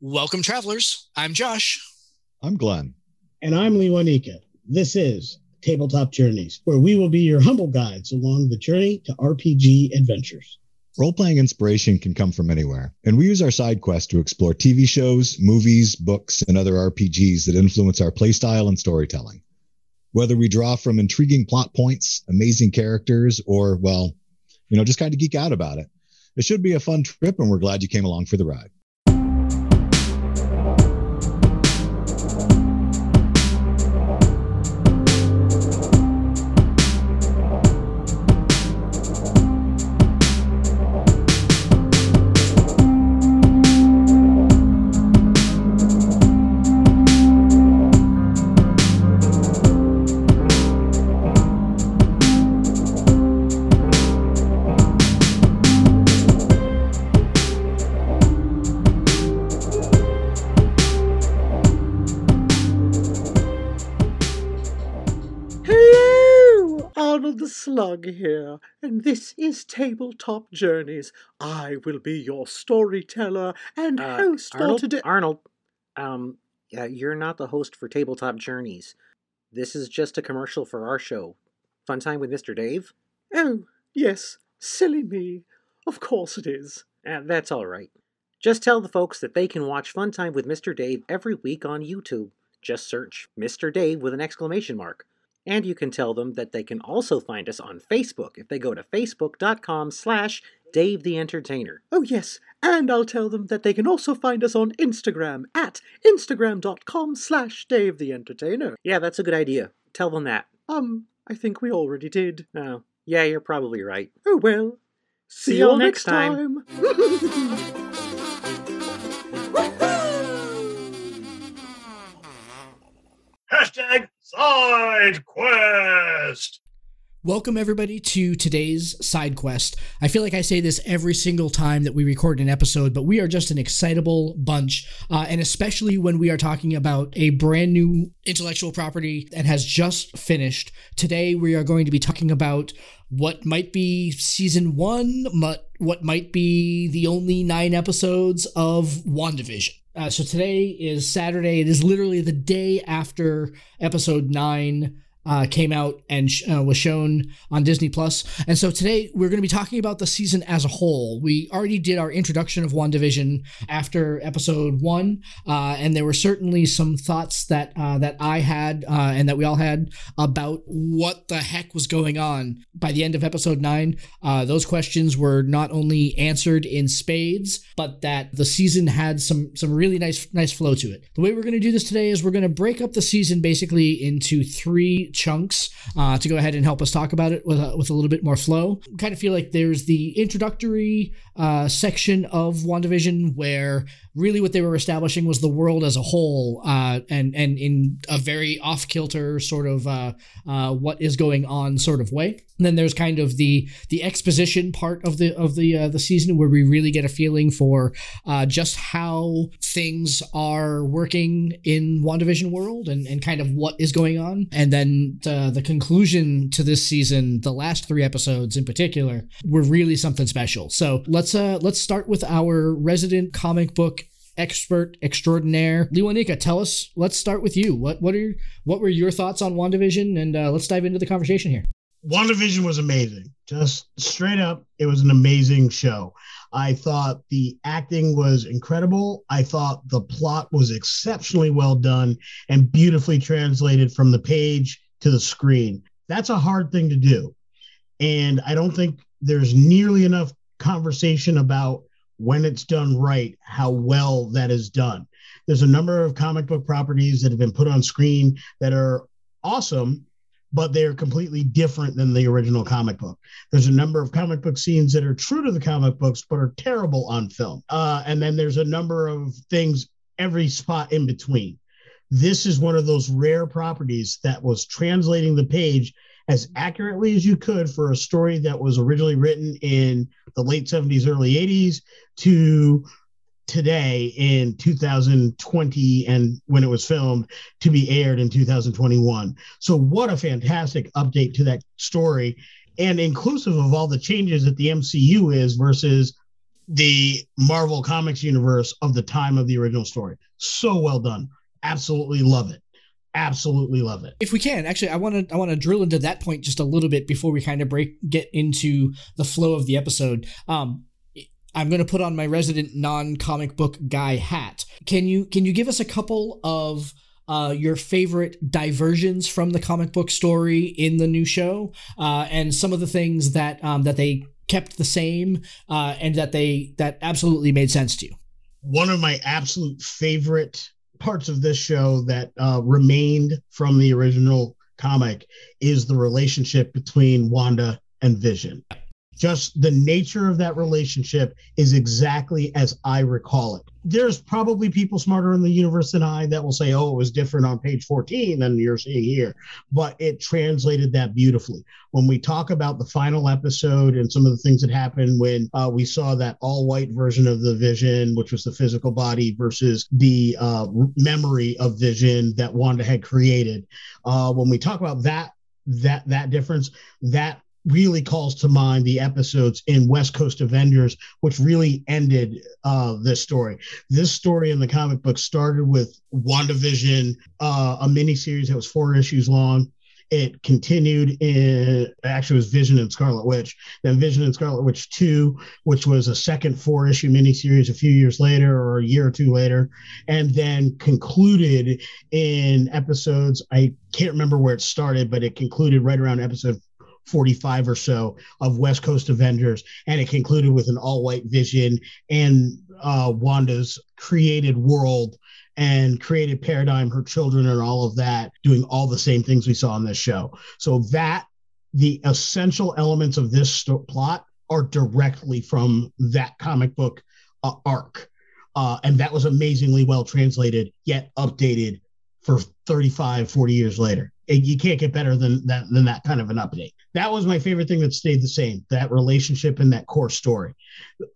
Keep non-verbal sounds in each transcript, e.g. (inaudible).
Welcome, travelers. I'm Josh. I'm Glenn. And I'm Lewanika. This is Tabletop Journeys, where we will be your humble guides along the journey to RPG adventures. Role playing inspiration can come from anywhere, and we use our side quest to explore TV shows, movies, books, and other RPGs that influence our playstyle and storytelling. Whether we draw from intriguing plot points, amazing characters, or, well, you know, just kind of geek out about it. It should be a fun trip, and we're glad you came along for the ride. Here, and this is Tabletop Journeys. I will be your storyteller and Uh, host Arnold, for today. Arnold, um, yeah, you're not the host for Tabletop Journeys. This is just a commercial for our show. Fun time with Mr. Dave? oh, yes, silly me. Of course it is. Eh, that's all right. Just tell the folks that they can watch Fun Time with Mr. Dave every week on YouTube. Just search Mr. Dave with an exclamation mark. And you can tell them that they can also find us on Facebook if they go to facebook.com slash Dave the Entertainer. Oh, yes, and I'll tell them that they can also find us on Instagram at instagram.com slash Dave the Entertainer. Yeah, that's a good idea. Tell them that. Um, I think we already did. Oh, yeah, you're probably right. Oh, well. See, See you y'all next next time. time. (laughs) Hashtag side quest. Welcome, everybody, to today's side quest. I feel like I say this every single time that we record an episode, but we are just an excitable bunch. Uh, and especially when we are talking about a brand new intellectual property that has just finished. Today, we are going to be talking about what might be season one, but what might be the only nine episodes of WandaVision. Uh, so today is Saturday. It is literally the day after episode nine uh, came out and sh- uh, was shown on Disney Plus. And so today we're going to be talking about the season as a whole. We already did our introduction of WandaVision after episode one, uh, and there were certainly some thoughts that uh, that I had uh, and that we all had about what the heck was going on by the end of episode nine. Uh, those questions were not only answered in spades, but that the season had some some really nice nice flow to it. The way we're going to do this today is we're going to break up the season basically into three chunks uh, to go ahead and help us talk about it with a, with a little bit more flow. kind of feel like there's the introductory uh, section of WandaVision where really what they were establishing was the world as a whole uh, and and in a very off kilter sort of uh, uh, what is going on sort of way. And then there's kind of the the exposition part of the of the uh, the season where we really get a feeling for uh, just how things are working in WandaVision world and, and kind of what is going on. And then uh, the conclusion to this season, the last three episodes in particular, were really something special. So let's uh let's start with our resident comic book expert extraordinaire Lewanika, tell us let's start with you what what are what were your thoughts on WandaVision and uh, let's dive into the conversation here WandaVision was amazing. Just straight up, it was an amazing show. I thought the acting was incredible. I thought the plot was exceptionally well done and beautifully translated from the page to the screen. That's a hard thing to do. And I don't think there's nearly enough conversation about when it's done right, how well that is done. There's a number of comic book properties that have been put on screen that are awesome, but they're completely different than the original comic book. There's a number of comic book scenes that are true to the comic books, but are terrible on film. Uh, and then there's a number of things every spot in between. This is one of those rare properties that was translating the page as accurately as you could for a story that was originally written in the late 70s, early 80s to today in 2020 and when it was filmed to be aired in 2021. So, what a fantastic update to that story and inclusive of all the changes that the MCU is versus the Marvel Comics universe of the time of the original story. So well done. Absolutely love it. Absolutely love it. If we can, actually, I want to I want to drill into that point just a little bit before we kind of break get into the flow of the episode. Um, I'm going to put on my resident non-comic book guy hat. Can you can you give us a couple of uh, your favorite diversions from the comic book story in the new show, uh, and some of the things that um, that they kept the same uh, and that they that absolutely made sense to you. One of my absolute favorite parts of this show that uh, remained from the original comic is the relationship between Wanda and Vision just the nature of that relationship is exactly as I recall it. There's probably people smarter in the universe than I that will say, oh, it was different on page 14 than you're seeing here, but it translated that beautifully. When we talk about the final episode and some of the things that happened when uh, we saw that all white version of the vision, which was the physical body versus the uh, memory of vision that Wanda had created, uh, when we talk about that that that difference that really calls to mind the episodes in West Coast Avengers, which really ended uh, this story. This story in the comic book started with WandaVision, uh, a miniseries that was four issues long. It continued in actually was Vision and Scarlet Witch, then Vision and Scarlet Witch 2, which was a second four issue miniseries a few years later or a year or two later, and then concluded in episodes. I can't remember where it started, but it concluded right around episode 45 or so of West Coast Avengers, and it concluded with an all white vision and uh, Wanda's created world and created paradigm, her children, and all of that, doing all the same things we saw in this show. So that the essential elements of this st- plot are directly from that comic book uh, arc. Uh, and that was amazingly well translated, yet updated for 35, 40 years later you can't get better than that than that kind of an update. That was my favorite thing that stayed the same. That relationship and that core story.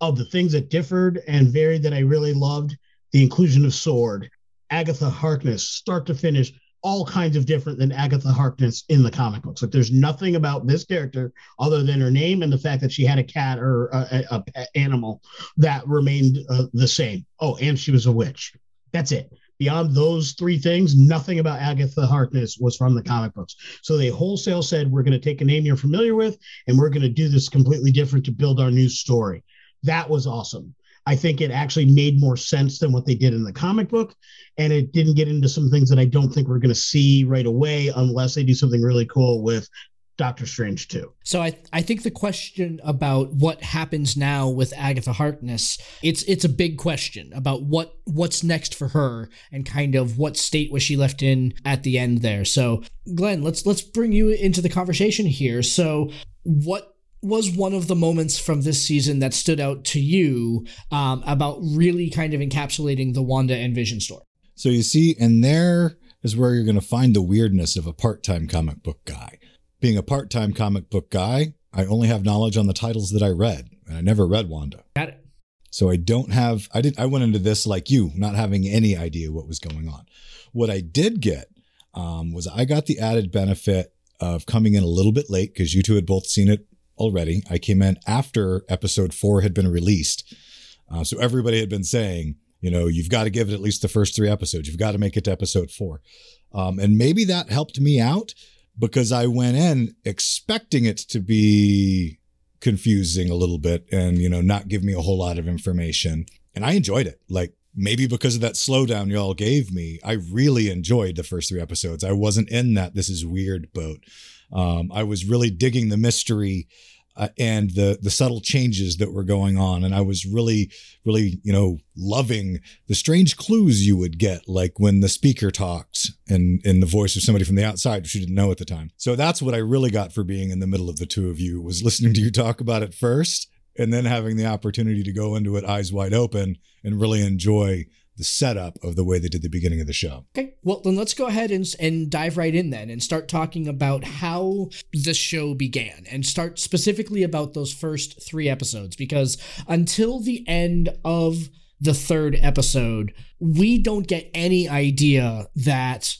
Of the things that differed and varied that I really loved, the inclusion of Sword, Agatha Harkness, start to finish, all kinds of different than Agatha Harkness in the comic books. Like there's nothing about this character other than her name and the fact that she had a cat or a, a pet animal that remained uh, the same. Oh, and she was a witch. That's it. Beyond those three things, nothing about Agatha Harkness was from the comic books. So they wholesale said, we're going to take a name you're familiar with and we're going to do this completely different to build our new story. That was awesome. I think it actually made more sense than what they did in the comic book. And it didn't get into some things that I don't think we're going to see right away unless they do something really cool with Doctor Strange too. So I I think the question about what happens now with Agatha Harkness, it's it's a big question about what what's next for her and kind of what state was she left in at the end there. So Glenn, let's let's bring you into the conversation here. So what was one of the moments from this season that stood out to you um, about really kind of encapsulating the Wanda and Vision story? So you see, and there is where you're going to find the weirdness of a part-time comic book guy being a part time comic book guy, I only have knowledge on the titles that I read, and I never read Wanda. Got it. So I don't have, I did, I went into this like you, not having any idea what was going on. What I did get um, was I got the added benefit of coming in a little bit late because you two had both seen it already. I came in after episode four had been released. Uh, so everybody had been saying, you know, you've got to give it at least the first three episodes. You've got to make it to episode four. Um, and maybe that helped me out because I went in expecting it to be confusing a little bit and, you know, not give me a whole lot of information. And I enjoyed it. Like maybe because of that slowdown y'all gave me, I really enjoyed the first three episodes. I wasn't in that this is weird boat. Um, I was really digging the mystery uh, and the the subtle changes that were going on. And i was really really you know loving the strange clues you would get like when the speaker talked and in the voice of somebody from the outside which you didn't know at the time. So that's what i really got for being in the middle of the two of you was listening to you talk about it first and then having the opportunity to go into it eyes wide open and really enjoy the setup of the way they did the beginning of the show. Okay, well then let's go ahead and and dive right in then and start talking about how the show began and start specifically about those first 3 episodes because until the end of the third episode, we don't get any idea that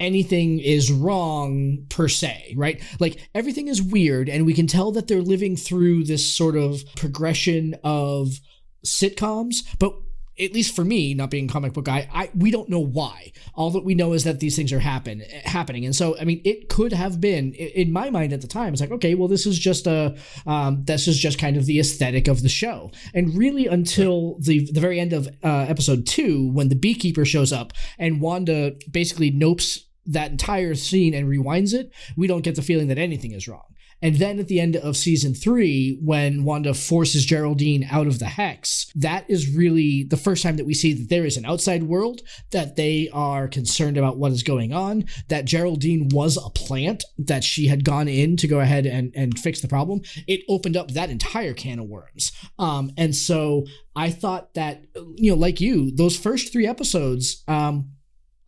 anything is wrong per se, right? Like everything is weird and we can tell that they're living through this sort of progression of sitcoms, but at least for me, not being a comic book guy, I we don't know why. All that we know is that these things are happen happening, and so I mean, it could have been in my mind at the time. It's like, okay, well, this is just a um, this is just kind of the aesthetic of the show, and really until the the very end of uh, episode two, when the beekeeper shows up and Wanda basically nopes that entire scene and rewinds it, we don't get the feeling that anything is wrong. And then at the end of season three, when Wanda forces Geraldine out of the hex, that is really the first time that we see that there is an outside world, that they are concerned about what is going on, that Geraldine was a plant, that she had gone in to go ahead and, and fix the problem. It opened up that entire can of worms. Um, and so I thought that, you know, like you, those first three episodes, um,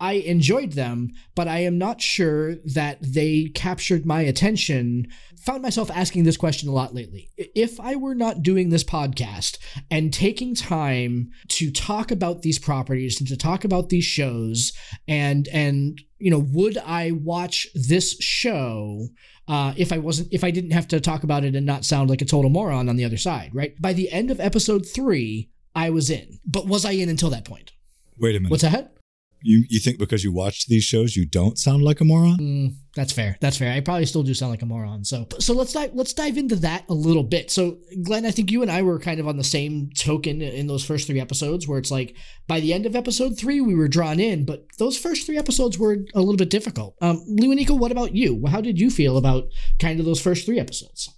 I enjoyed them, but I am not sure that they captured my attention. Found myself asking this question a lot lately. If I were not doing this podcast and taking time to talk about these properties and to talk about these shows and and you know, would I watch this show uh, if I wasn't if I didn't have to talk about it and not sound like a total moron on the other side, right? By the end of episode 3, I was in. But was I in until that point? Wait a minute. What's that? You you think because you watch these shows you don't sound like a moron? Mm, that's fair. That's fair. I probably still do sound like a moron. So so let's dive let's dive into that a little bit. So Glenn, I think you and I were kind of on the same token in those first three episodes, where it's like by the end of episode three we were drawn in, but those first three episodes were a little bit difficult. Um, Lewanika, what about you? How did you feel about kind of those first three episodes?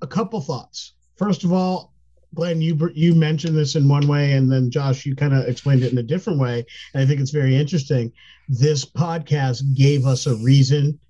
A couple thoughts. First of all, Glenn, you you mentioned this in one way, and then Josh, you kind of explained it in a different way, and I think it's very interesting. This podcast gave us a reason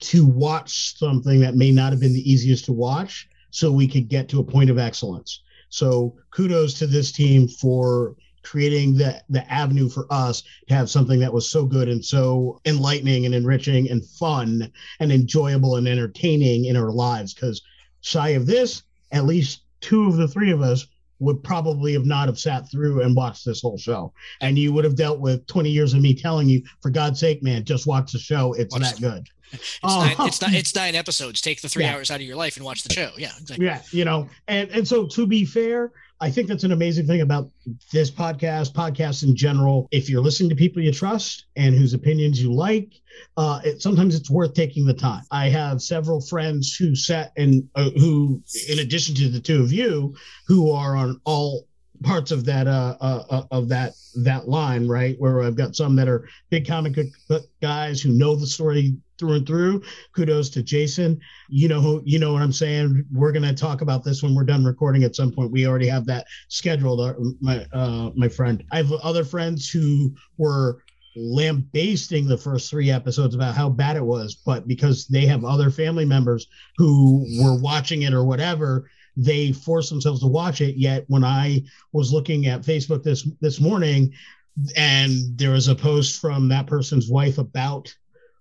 to watch something that may not have been the easiest to watch, so we could get to a point of excellence. So kudos to this team for creating the the avenue for us to have something that was so good and so enlightening and enriching and fun and enjoyable and entertaining in our lives. Because shy of this, at least two of the three of us would probably have not have sat through and watched this whole show. And you would have dealt with 20 years of me telling you, for God's sake, man, just watch the show. It's watch that good. (laughs) It's, oh. nine, it's, nine, it's (laughs) nine episodes. Take the three yeah. hours out of your life and watch the show. Yeah, exactly. Yeah, you know, and and so to be fair, I think that's an amazing thing about this podcast, podcasts in general. If you're listening to people you trust and whose opinions you like, uh, it, sometimes it's worth taking the time. I have several friends who sat and uh, who, in addition to the two of you, who are on all parts of that uh, uh, uh, of that that line, right? Where I've got some that are big comic book guys who know the story through and through. Kudos to Jason. You know you know what I'm saying. We're gonna talk about this when we're done recording at some point. We already have that scheduled. Uh, my uh, my friend. I have other friends who were lambasting the first three episodes about how bad it was, but because they have other family members who were watching it or whatever, they force themselves to watch it. Yet when I was looking at Facebook this this morning, and there was a post from that person's wife about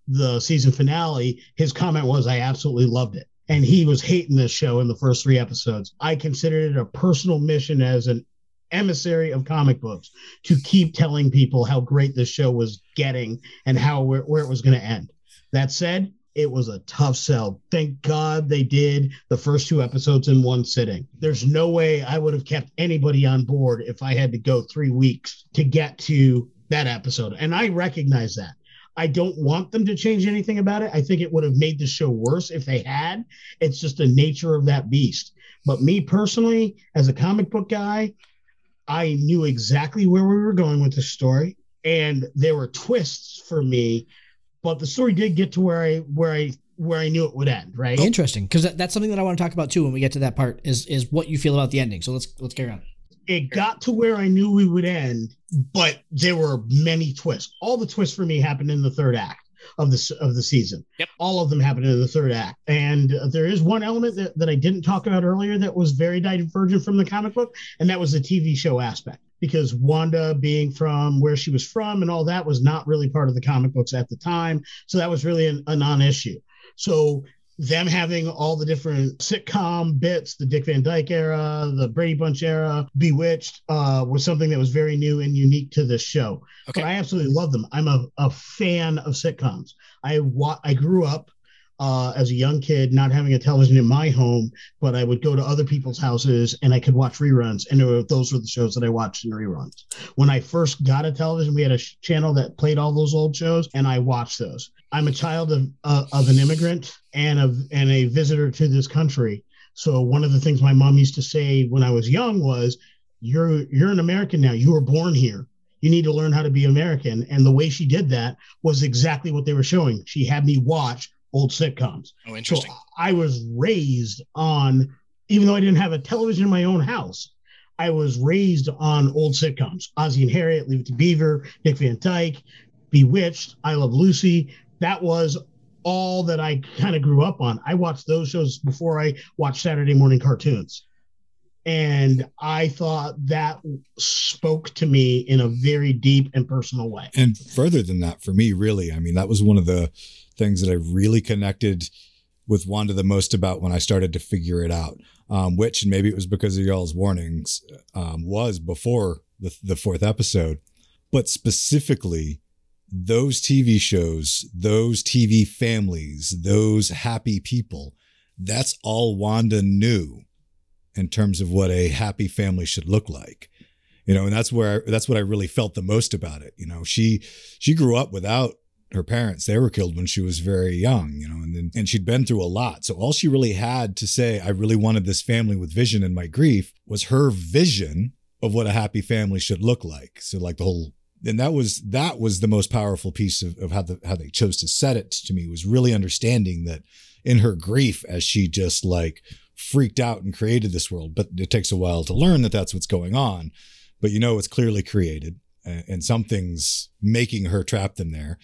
the season finale, his comment was, I absolutely loved it. And he was hating this show in the first three episodes. I considered it a personal mission as an emissary of comic books to keep telling people how great this show was getting and how where, where it was going to end. That said, it was a tough sell. Thank God they did the first two episodes in one sitting. There's no way I would have kept anybody on board if I had to go three weeks to get to that episode. And I recognize that. I don't want them to change anything about it. I think it would have made the show worse if they had. It's just the nature of that beast. But me personally, as a comic book guy, I knew exactly where we were going with the story, and there were twists for me. But the story did get to where I where I where I knew it would end. Right? Interesting, because that, that's something that I want to talk about too when we get to that part. Is is what you feel about the ending? So let's let's carry on it got to where I knew we would end, but there were many twists. All the twists for me happened in the third act of the of the season. Yep. All of them happened in the third act. And uh, there is one element that, that I didn't talk about earlier that was very divergent from the comic book, and that was the TV show aspect. Because Wanda being from where she was from and all that was not really part of the comic books at the time. So that was really an, a non issue. So them having all the different sitcom bits, the Dick Van Dyke era, the Brady Bunch era, Bewitched, uh, was something that was very new and unique to this show. Okay. But I absolutely love them. I'm a, a fan of sitcoms. I wa- I grew up uh, as a young kid, not having a television in my home, but I would go to other people's houses and I could watch reruns. And those were the shows that I watched in reruns. When I first got a television, we had a sh- channel that played all those old shows, and I watched those. I'm a child of uh, of an immigrant and of and a visitor to this country. So one of the things my mom used to say when I was young was, "You're you're an American now. You were born here." you need to learn how to be American. And the way she did that was exactly what they were showing. She had me watch old sitcoms. Oh, interesting. So I was raised on, even though I didn't have a television in my own house, I was raised on old sitcoms. Ozzie and Harriet, Leave It to Beaver, Dick Van Dyke, Bewitched, I Love Lucy. That was all that I kind of grew up on. I watched those shows before I watched Saturday morning cartoons. And I thought that spoke to me in a very deep and personal way. And further than that, for me, really, I mean, that was one of the things that I really connected with Wanda the most about when I started to figure it out. Um, which, and maybe it was because of y'all's warnings, um, was before the, the fourth episode, but specifically those TV shows, those TV families, those happy people. That's all Wanda knew in terms of what a happy family should look like you know and that's where I, that's what i really felt the most about it you know. She she grew up without her parents. They were killed when she was very young you know and then and she'd been through a lot. So all she really had to say i really wanted this family with vision in my grief was her vision of what a happy family should look like. So like the whole and that was that was the most powerful piece of, of how the how they chose to set it to me was really understanding that in her grief as she just like freaked out and created this world. But it takes a while to learn that that's what's going on. But you know, it's clearly created and something's making her trapped in there.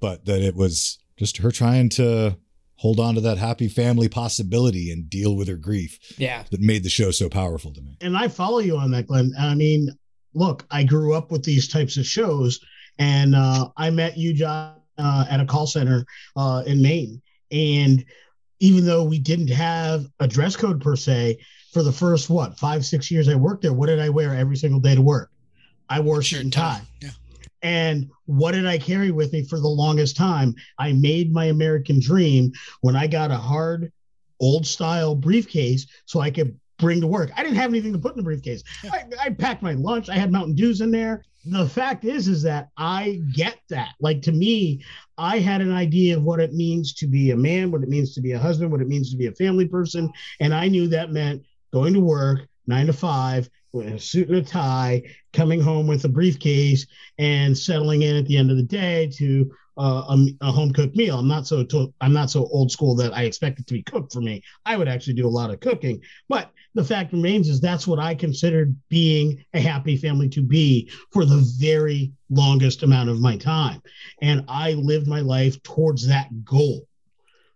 But that it was just her trying to hold on to that happy family possibility and deal with her grief. Yeah. That made the show so powerful to me. And I follow you on that, Glenn. I mean, look, I grew up with these types of shows, and uh, I met you, John, uh, at a call center uh, in Maine. And even though we didn't have a dress code per se for the first what five six years I worked there, what did I wear every single day to work? I wore shirt and tie. Yeah. And what did I carry with me for the longest time? I made my American dream when I got a hard, old style briefcase so I could bring to work. I didn't have anything to put in the briefcase. Yeah. I, I packed my lunch. I had Mountain Dews in there. The fact is, is that I get that. Like to me, I had an idea of what it means to be a man, what it means to be a husband, what it means to be a family person, and I knew that meant going to work nine to five with a suit and a tie, coming home with a briefcase, and settling in at the end of the day to uh, a, a, home cooked meal. I'm not so to, I'm not so old school that I expect it to be cooked for me. I would actually do a lot of cooking, but the fact remains is that's what I considered being a happy family to be for the very longest amount of my time, and I lived my life towards that goal.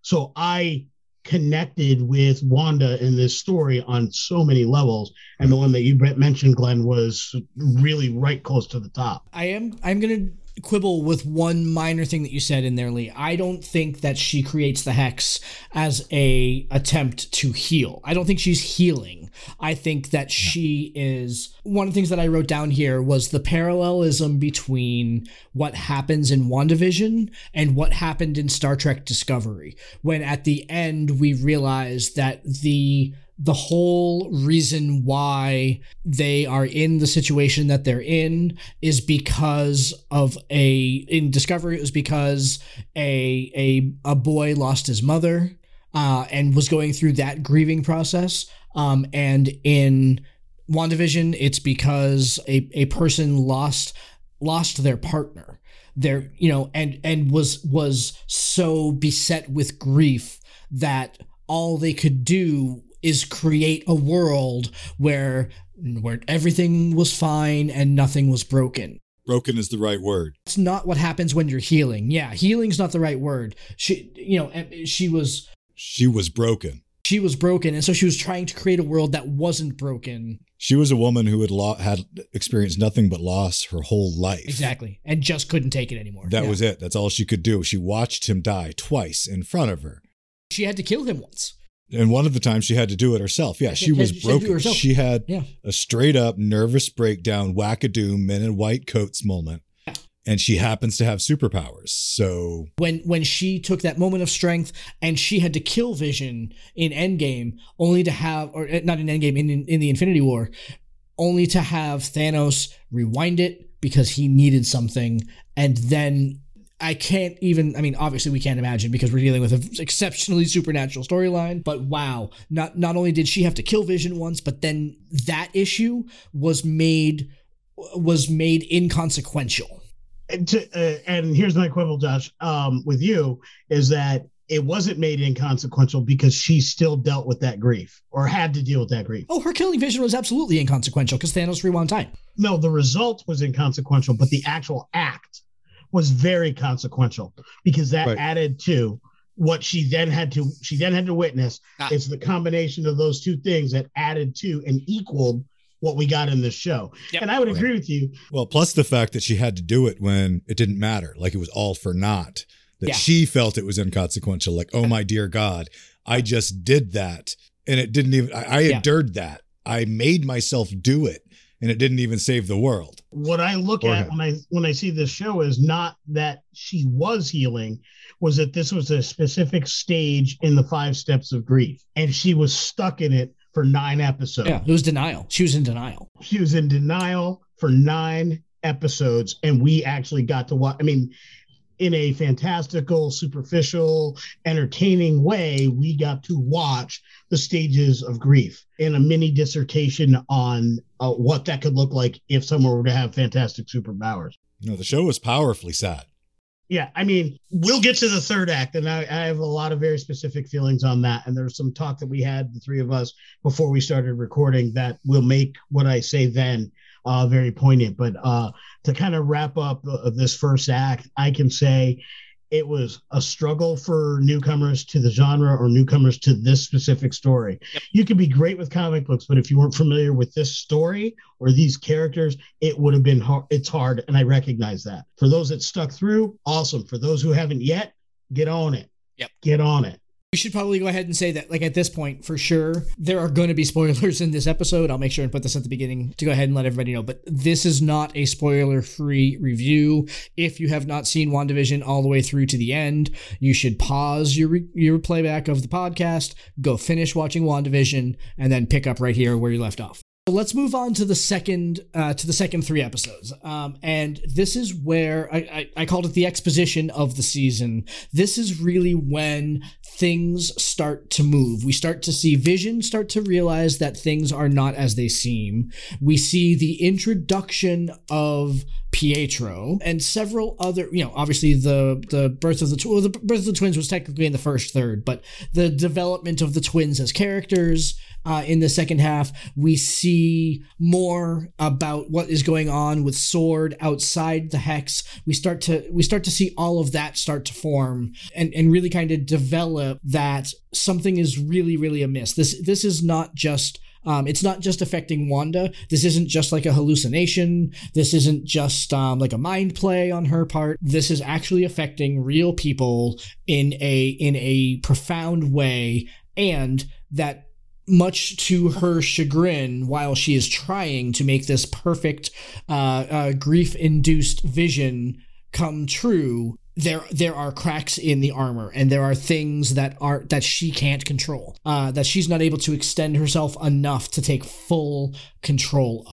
So I connected with Wanda in this story on so many levels. And the one that you mentioned, Glenn, was really right close to the top. I am I'm gonna quibble with one minor thing that you said in there, Lee. I don't think that she creates the hex as a attempt to heal. I don't think she's healing. I think that she is one of the things that I wrote down here was the parallelism between what happens in WandaVision and what happened in Star Trek Discovery. When at the end we realize that the the whole reason why they are in the situation that they're in is because of a in discovery it was because a a a boy lost his mother uh, and was going through that grieving process. Um, and in WandaVision it's because a, a person lost lost their partner. Their you know and and was was so beset with grief that all they could do is create a world where where everything was fine and nothing was broken. Broken is the right word. It's not what happens when you're healing. Yeah, healing's not the right word. She, you know, she was she was broken. She was broken, and so she was trying to create a world that wasn't broken. She was a woman who had lo- had experienced nothing but loss her whole life. Exactly, and just couldn't take it anymore. That yeah. was it. That's all she could do. She watched him die twice in front of her. She had to kill him once and one of the times she had to do it herself. Yeah, she, was broken. She had yeah. a straight up nervous breakdown, wackadoom, men in white coats moment. Yeah. and she happens to have superpowers. So when when she took that moment of strength and she had to kill Vision in Endgame, only to have or eh, not in Endgame in in, in the Infinity War, only to have Thanos rewind it because he needed something, and then. I can't even. I mean, obviously, we can't imagine because we're dealing with an exceptionally supernatural storyline. But wow, not not only did she have to kill Vision once, but then that issue was made was made inconsequential and, to, uh, and here's my quibble, Josh, um, with you is that it wasn't made inconsequential because she still dealt with that grief or had to deal with that grief. Oh, her killing Vision was absolutely inconsequential because Thanos rewound time. No, the result was inconsequential, but the actual act was very consequential because that right. added to what she then had to she then had to witness. Ah. It's the combination of those two things that added to and equaled what we got in this show. Yep. And I would agree with you. Well, plus the fact that she had to do it when it didn't matter, like it was all for naught. That yeah. she felt it was inconsequential, like, oh my dear God, I just did that. And it didn't even I, I yeah. endured that. I made myself do it and it didn't even save the world. What I look at when I when I see this show is not that she was healing, was that this was a specific stage in the five steps of grief, and she was stuck in it for nine episodes. Yeah, it was denial. She was in denial. She was in denial for nine episodes, and we actually got to watch. I mean, in a fantastical, superficial, entertaining way, we got to watch the stages of grief in a mini dissertation on uh, what that could look like if someone were to have fantastic superpowers. No, the show was powerfully sad yeah, I mean, we'll get to the third act, and I, I, have a lot of very specific feelings on that. And there's some talk that we had, the three of us, before we started recording, that will make what I say then uh, very poignant. But uh, to kind of wrap up uh, this first act, I can say it was a struggle for newcomers to the genre or newcomers to this specific story. Yep. You could be great with comic books, but if you weren't familiar with this story or these characters, it would have been hard. It's hard, and I recognize that. For those that stuck through, awesome. For those who haven't yet, get on it. Yep. Get on it. We should probably go ahead and say that, like at this point, for sure, there are going to be spoilers in this episode. I'll make sure and put this at the beginning to go ahead and let everybody know. But this is not a spoiler free review. If you have not seen WandaVision all the way through to the end, you should pause your, re- your playback of the podcast, go finish watching WandaVision, and then pick up right here where you left off. So Let's move on to the second uh, to the second three episodes, um, and this is where I, I, I called it the exposition of the season. This is really when things start to move. We start to see Vision start to realize that things are not as they seem. We see the introduction of Pietro and several other, you know, obviously the the birth of the well, the birth of the twins was technically in the first third, but the development of the twins as characters uh, in the second half, we see more about what is going on with Sword outside the hex. We start to we start to see all of that start to form and and really kind of develop that something is really really amiss. This this is not just um, it's not just affecting Wanda. This isn't just like a hallucination. This isn't just um, like a mind play on her part. This is actually affecting real people in a in a profound way, and that much to her chagrin, while she is trying to make this perfect uh, uh, grief-induced vision come true, there there are cracks in the armor, and there are things that are that she can't control. Uh, that she's not able to extend herself enough to take full control. of.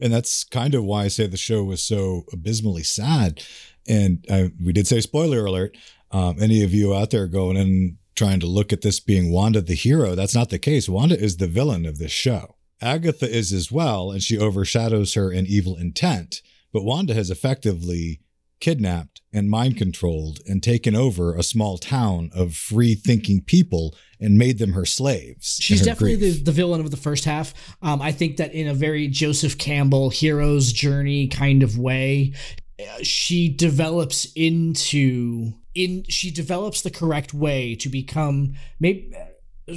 And that's kind of why I say the show was so abysmally sad. And uh, we did say spoiler alert. Um, any of you out there going in trying to look at this being Wanda the hero. That's not the case. Wanda is the villain of this show. Agatha is as well, and she overshadows her in evil intent. But Wanda has effectively kidnapped and mind controlled and taken over a small town of free thinking people and made them her slaves. She's definitely the, the, villain of the first half. Um, I think that in a very Joseph Campbell hero's journey kind of way, uh, she develops into in she develops the correct way to become maybe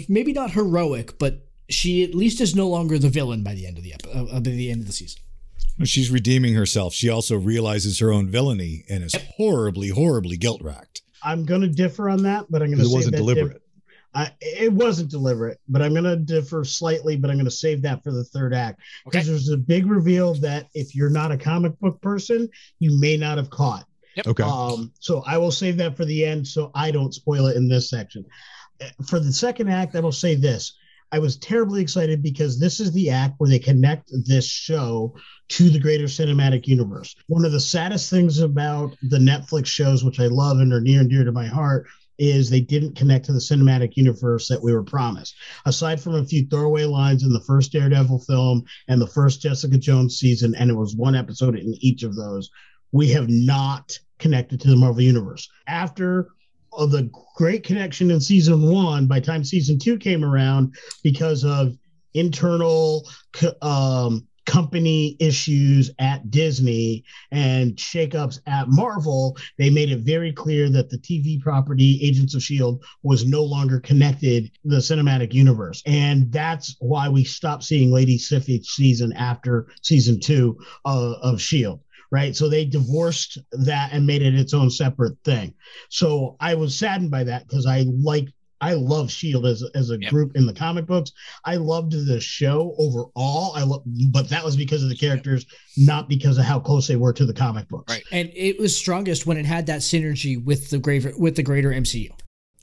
maybe not heroic, but she at least is no longer the villain by the end of the uh, by the end of the season. She's redeeming herself. She also realizes her own villainy and is horribly, horribly guilt racked. I'm going to differ on that, but I'm going to say it wasn't that deliberate. I, it wasn't deliberate, but I'm going to differ slightly, but I'm going to save that for the third act because Okay. there's a big reveal that if you're not a comic book person, you may not have caught. Okay. Um, so I will save that for the end so I don't spoil it in this section. Uh, For the second act, I will say this. I was terribly excited because this is the act where they connect this show to the greater cinematic universe. One of the saddest things about the Netflix shows, which I love and are near and dear to my heart, is they didn't connect to the cinematic universe that we were promised. Aside from a few throwaway lines in the first Daredevil film and the first Jessica Jones season, and it was one episode in each of those, we have not connected to the Marvel Universe. After the great connection in season one, by time season two came around, because of internal um, company issues at Disney and shakeups at Marvel, they made it very clear that the TV property Agents of S.H.I.E.L.D. Was no longer connected to the cinematic universe. And that's why we stopped seeing Lady Sif each season after season two uh, of S.H.I.E.L.D right? So they divorced that and made it its own separate thing. So I was saddened by that because I like I love Shield as as a Yep. group in the comic books. I loved the show overall. I lo- but that was because of the characters, not because of how close they were to the comic books. Right. And it was strongest when it had that synergy with the greater with the greater MCU.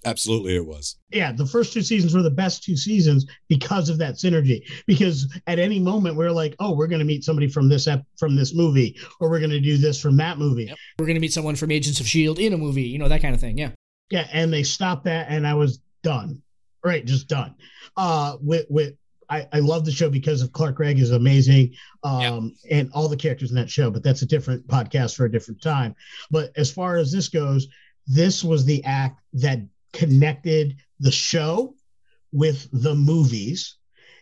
Absolutely, it was. Yeah, the first two seasons were the best two seasons because of that synergy. Because at any moment we're like, oh, we're going to meet somebody from this ep- from this movie, or we're going to do this from that movie. Yep. We're gonna meet someone from Agents of Shield in a movie, you know that kind of thing. Yeah. Yeah, and they stopped that, and I was done. Right, just done. Uh, with with I, I love the show because of Clark Gregg is amazing, um, and all the characters in that show. But that's a different podcast for a different time. But as far as this goes, this was the act that connected the show with the movies.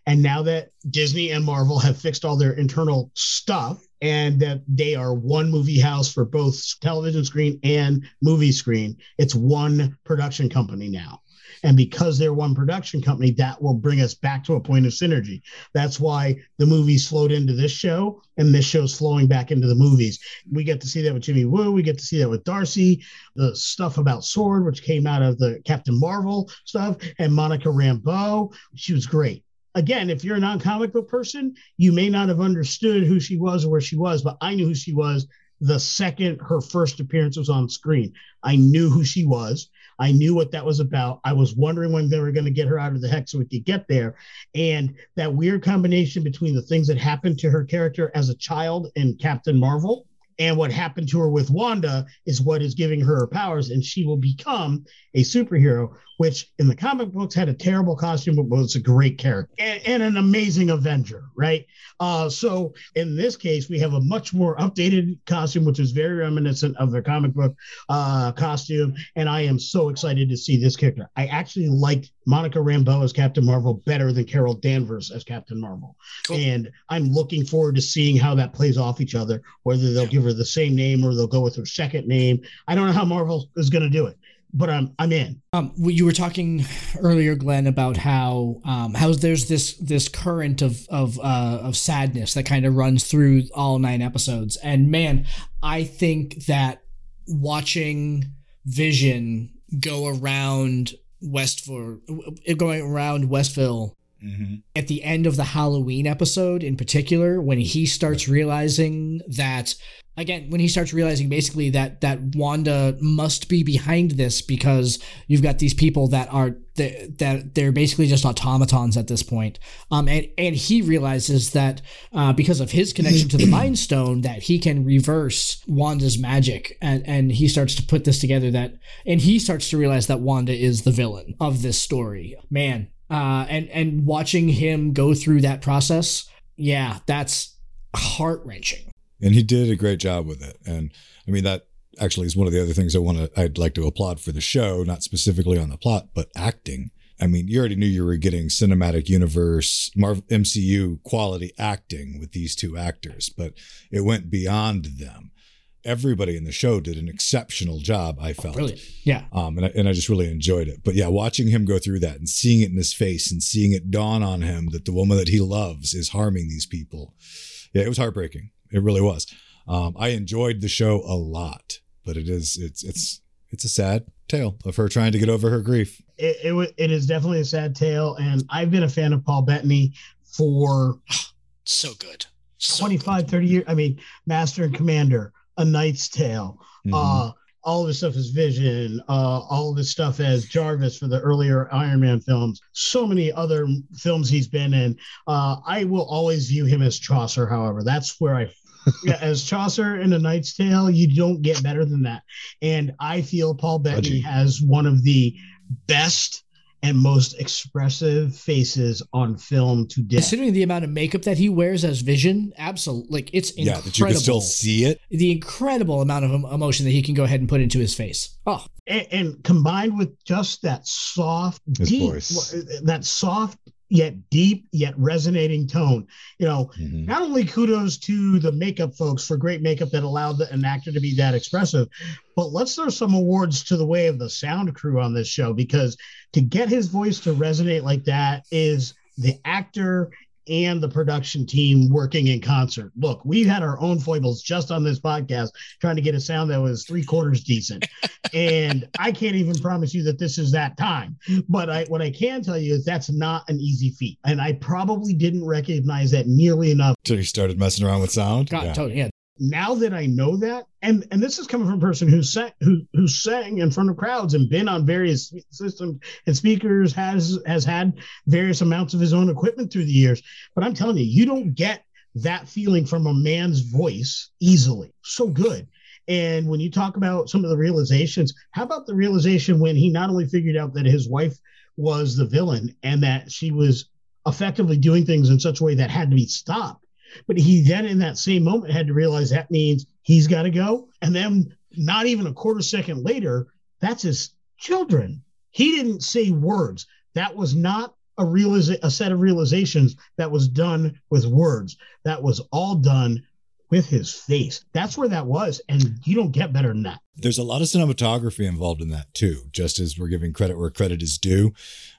And now that Disney and Marvel have fixed all their internal stuff and that they are one movie house for both television screen and movie screen, it's one production company now. And because they're one production company, that will bring us back to a point of synergy. That's why the movies flowed into this show and this show's flowing back into the movies. We get to see that with Jimmy Woo. We get to see that with Darcy, the stuff about Sword, which came out of the Captain Marvel stuff, and Monica Rambeau. She was great again, if you're a non-comic book person, you may not have understood who she was or where she was, but I knew who she was the second her first appearance was on screen. I knew who she was. I knew what that was about. I was wondering when they were going to get her out of the hex so we could get there. And that weird combination between the things that happened to her character as a child in Captain Marvel and what happened to her with Wanda is what is giving her her powers, and she will become a superhero, which in the comic books had a terrible costume, but was a great character and, and an amazing Avenger, right? Uh, so in this case, we have a much more updated costume, which is very reminiscent of their comic book uh, costume, and I am so excited to see this character. I actually liked Monica Rambeau as Captain Marvel better than Carol Danvers as Captain Marvel, Cool. and I'm looking forward to seeing how that plays off each other. Whether they'll give her the same name or they'll go with her second name. I don't know how Marvel is going to do it, but I'm I'm in. Um, well, you were talking earlier, Glenn, about how um, how there's this this current of of uh, of sadness that kind of runs through all nine episodes, and man, I think that watching Vision go around Westville, uh, going around Westville Mm-hmm. at the end of the Halloween episode in particular when he starts realizing that again when he starts realizing basically that that Wanda must be behind this because you've got these people that are that, that they're basically just automatons at this point. Um and and he realizes that uh, because of his connection to the (clears throat) mind stone that he can reverse Wanda's magic and and he starts to put this together that and he starts to realize that Wanda is the villain of this story. Man uh, and and watching him go through that process, yeah, that's heart wrenching. and he did a great job with it. And I mean that actually is one of the other things I want to I'd like to applaud for the show, not specifically on the plot, but acting. I mean, you already knew you were getting cinematic universe Marvel MCU quality acting with these two actors, but it went beyond them. Everybody in the show did an exceptional job, I felt. Brilliant. Yeah. Um, and I, and I just really enjoyed it. But yeah, watching him go through that and seeing it in his face and seeing it dawn on him that the woman that he loves is harming these people. Yeah, it was heartbreaking. It really was. Um, I enjoyed the show a lot, but it is it's it's it's a sad tale of her trying to get over her grief. It, it, wa- it is definitely a sad tale. And I've been a fan of Paul Bettany for So good. So 25, 30 years. I mean, Master and Commander, A Knight's Tale, Mhm. uh, all of his stuff as Vision, uh, all of his stuff as Jarvis for the earlier Iron Man films, so many other films he's been in. Uh, I will always view him as Chaucer, however. That's where I, (laughs) yeah, as Chaucer in A Knight's Tale, you don't get better than that. And I feel Paul Bettany has one of the best and most expressive faces on film to date. Considering the amount of makeup that he wears as Vision, absolutely, like it's incredible. yeah, that you can still see it. the incredible amount of emotion that he can go ahead and put into his face. Oh, and, and combined with just that soft, His deep, voice. that soft yet deep yet resonating tone. You know, Mhm. not only kudos to the makeup folks for great makeup that allowed the- an actor to be that expressive, but let's throw some awards to the way of the sound crew on this show because to get his voice to resonate like that is the actor and the production team working in concert. Look, we've had our own foibles just on this podcast trying to get a sound that was three quarters decent. and I can't even promise you that this is that time. But I what I can tell you is that's not an easy feat. And I probably didn't recognize that nearly enough Till you started messing around with sound. God, Yeah. totally. Yeah. Now that I know that, and and this is coming from a person who sang who who sang in front of crowds and been on various systems and speakers has has had various amounts of his own equipment through the years. But I'm telling you, you don't get that feeling from a man's voice easily. So good. And when you talk about some of the realizations, how about the realization when he not only figured out that his wife was the villain and that she was effectively doing things in such a way that had to be stopped, but he then in that same moment had to realize that means he's got to go. And then not even a quarter second later, that's his children. He didn't say words. That was not a realiza- a set of realizations that was done with words. That was all done with his face. That's where that was. And you don't get better than that. There's a lot of cinematography involved in that too, just as we're giving credit where credit is due.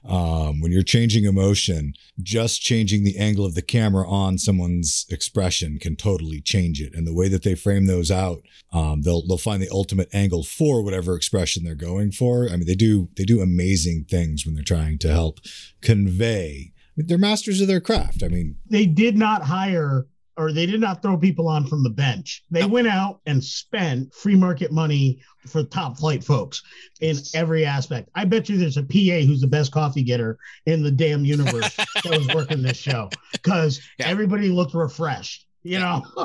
Um, when you're changing emotion, just changing the angle of the camera on someone's expression can totally change it. And the way that they frame those out, um, they'll they'll find the ultimate angle for whatever expression they're going for. I mean, they do they do amazing things when they're trying to help convey. They're masters of their craft. I mean, They did not hire or they did not throw people on from the bench. They went out and spent free market money for top flight folks in every aspect. I bet you there's a PA who's the best coffee getter in the damn universe (laughs) that was working this show because Yeah. everybody looked refreshed. You know, (laughs)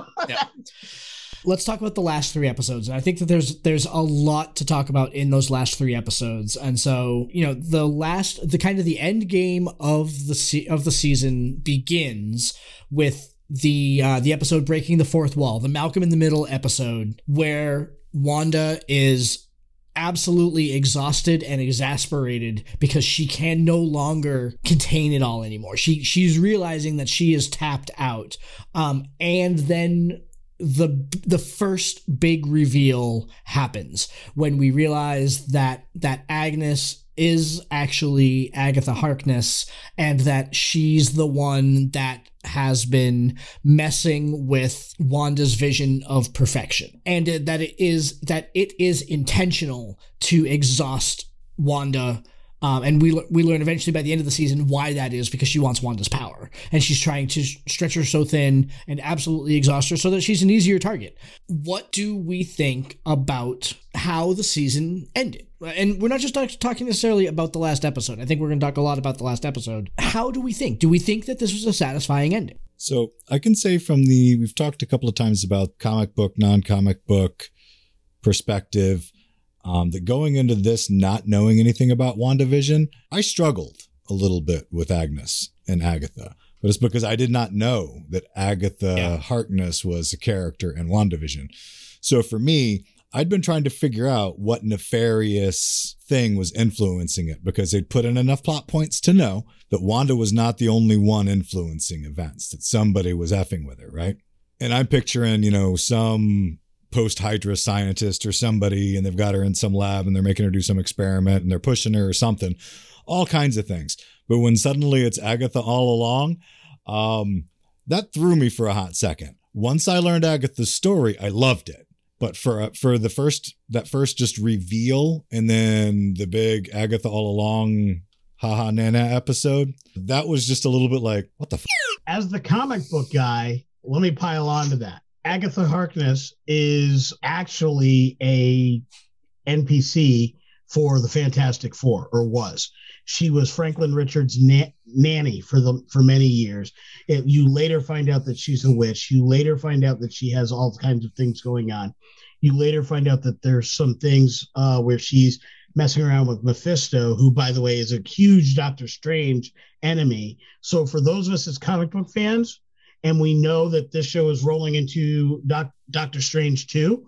Let's talk about the last three episodes. And I think that there's there's a lot to talk about in those last three episodes. And so, you know, the last the kind of the end game of the se- of the season begins with the uh, the episode breaking the fourth wall, the Malcolm in the Middle episode, where Wanda is absolutely exhausted and exasperated because she can no longer contain it all anymore. She she's realizing that she is tapped out. Um, and then the the first big reveal happens when we realize that that Agnes is actually Agatha Harkness and that she's the one that has been messing with Wanda's vision of perfection. And that it is that it is intentional to exhaust Wanda um, and we we learn eventually by the end of the season why that is because she wants Wanda's power and she's trying to stretch her so thin and absolutely exhaust her so that she's an easier target. What do we think about how the season ended? And we're not just talk- talking necessarily about the last episode. I think we're going to talk a lot about the last episode. How do we think? Do we think that this was a satisfying ending? So I can say from the we've talked a couple of times about comic book, non-comic book perspective. Um, that going into this not knowing anything about WandaVision, I struggled a little bit with Agnes and Agatha. But it's because I did not know that Agatha Yeah. Harkness was a character in WandaVision. So for me, I'd been trying to figure out what nefarious thing was influencing it because they'd put in enough plot points to know that Wanda was not the only one influencing events, that somebody was effing with her, right? And I'm picturing, you know, some post Hydra scientist or somebody, and they've got her in some lab and they're making her do some experiment and they're pushing her or something, all kinds of things. But when suddenly it's Agatha all along, um, that threw me for a hot second. Once I learned Agatha's story, I loved it. But for uh, for the first that first just reveal and then the big Agatha all along haha nana episode, that was just a little bit like what the. F-? As the comic book guy, let me pile on to that. Agatha Harkness is actually a NPC for the Fantastic Four, or was. She was Franklin Richards' na- nanny for the for many years. It, you later find out that she's a witch. You later find out that she has all kinds of things going on. You later find out that there's some things uh, where she's messing around with Mephisto, who, by the way, is a huge Doctor Strange enemy. So for those of us as comic book fans, and we know that this show is rolling into Doc, Doctor Strange 2,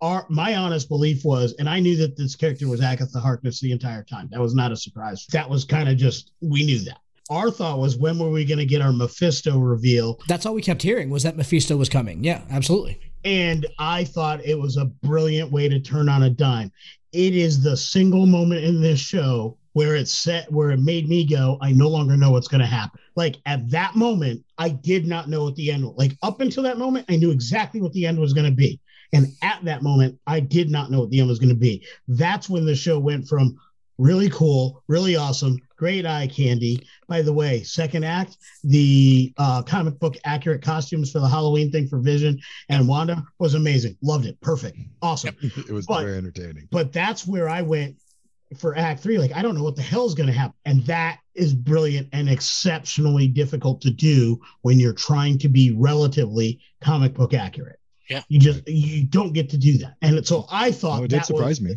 our my honest belief was, and I knew that this character was Agatha Harkness the entire time. That was not a surprise. That was kind of just we knew that. Our thought was, when were we going to get our Mephisto reveal? That's all we kept hearing was that Mephisto was coming. Yeah, absolutely. And I thought it was a brilliant way to turn on a dime. It is the single moment in this show where it set where it made me go, I no longer know what's going to happen. Like at that moment, I did not know what the end was. Like up until that moment, I knew exactly what the end was going to be. And at that moment, I did not know what the end was going to be. That's when the show went from really cool, really awesome, great eye candy. By the way, second act, the uh, comic book accurate costumes for the Halloween thing for Vision and Wanda was amazing. Loved it. Perfect. Awesome. (laughs) it was But- very entertaining. But that's where I went for act three. Like, I don't know what the hell is going to happen. And that is brilliant and exceptionally difficult to do when you're trying to be relatively comic book accurate. Yeah. You just, you don't get to do that. And so I thought Oh, it did that surprise was, me.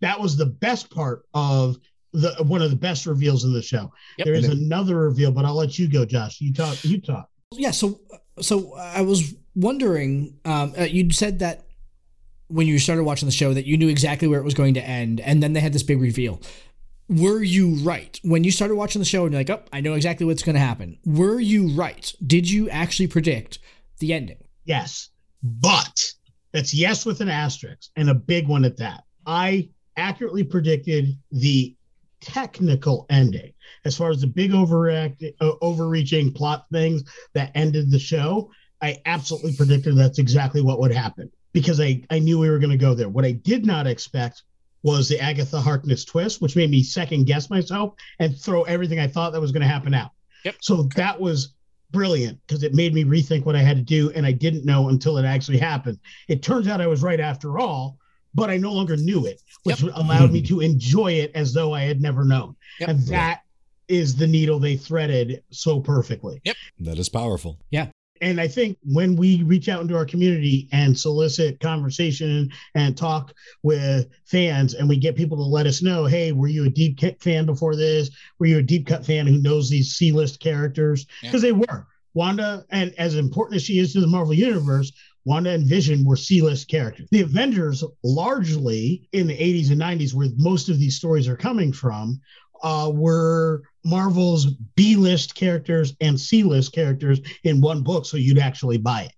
that was the best part of the one of the best reveals in the show. Yep. There is And another reveal, but I'll let you go, Josh. You talk. You talk. Yeah, so so I was wondering. Um, uh, you said that when you started watching the show that you knew exactly where it was going to end, and then they had this big reveal. Were you right when you started watching the show and you're like, "Oh, I know exactly what's going to happen"? Were you right? Did you actually predict the ending? Yes, but that's yes with an asterisk and a big one at that. I accurately predicted the technical ending as far as the big overact, uh, overreaching plot things that ended the show. I absolutely predicted that's exactly what would happen because I, I knew we were going to go there. What I did not expect was the Agatha Harkness twist, which made me second guess myself and throw everything I thought that was going to happen out. Yep. So that was brilliant because it made me rethink what I had to do, and I didn't know until it actually happened. It turns out I was right after all, but I no longer knew it, which allowed me hmm. to enjoy it as though I had never known. Yep. And that is the needle they threaded so perfectly. Yep. That is powerful. And I think when we reach out into our community and solicit conversation and talk with fans, and we get people to let us know, hey, were you a deep cut fan before this? Were you a deep cut fan who knows these C list characters? Yeah. Because they were. Wanda, and as important as she is to the Marvel Universe, Wanda and Vision were C list characters. The Avengers, largely in the 80s and 90s, where most of these stories are coming from, uh, were Marvel's B list characters and C list characters in one book, so you'd actually buy it.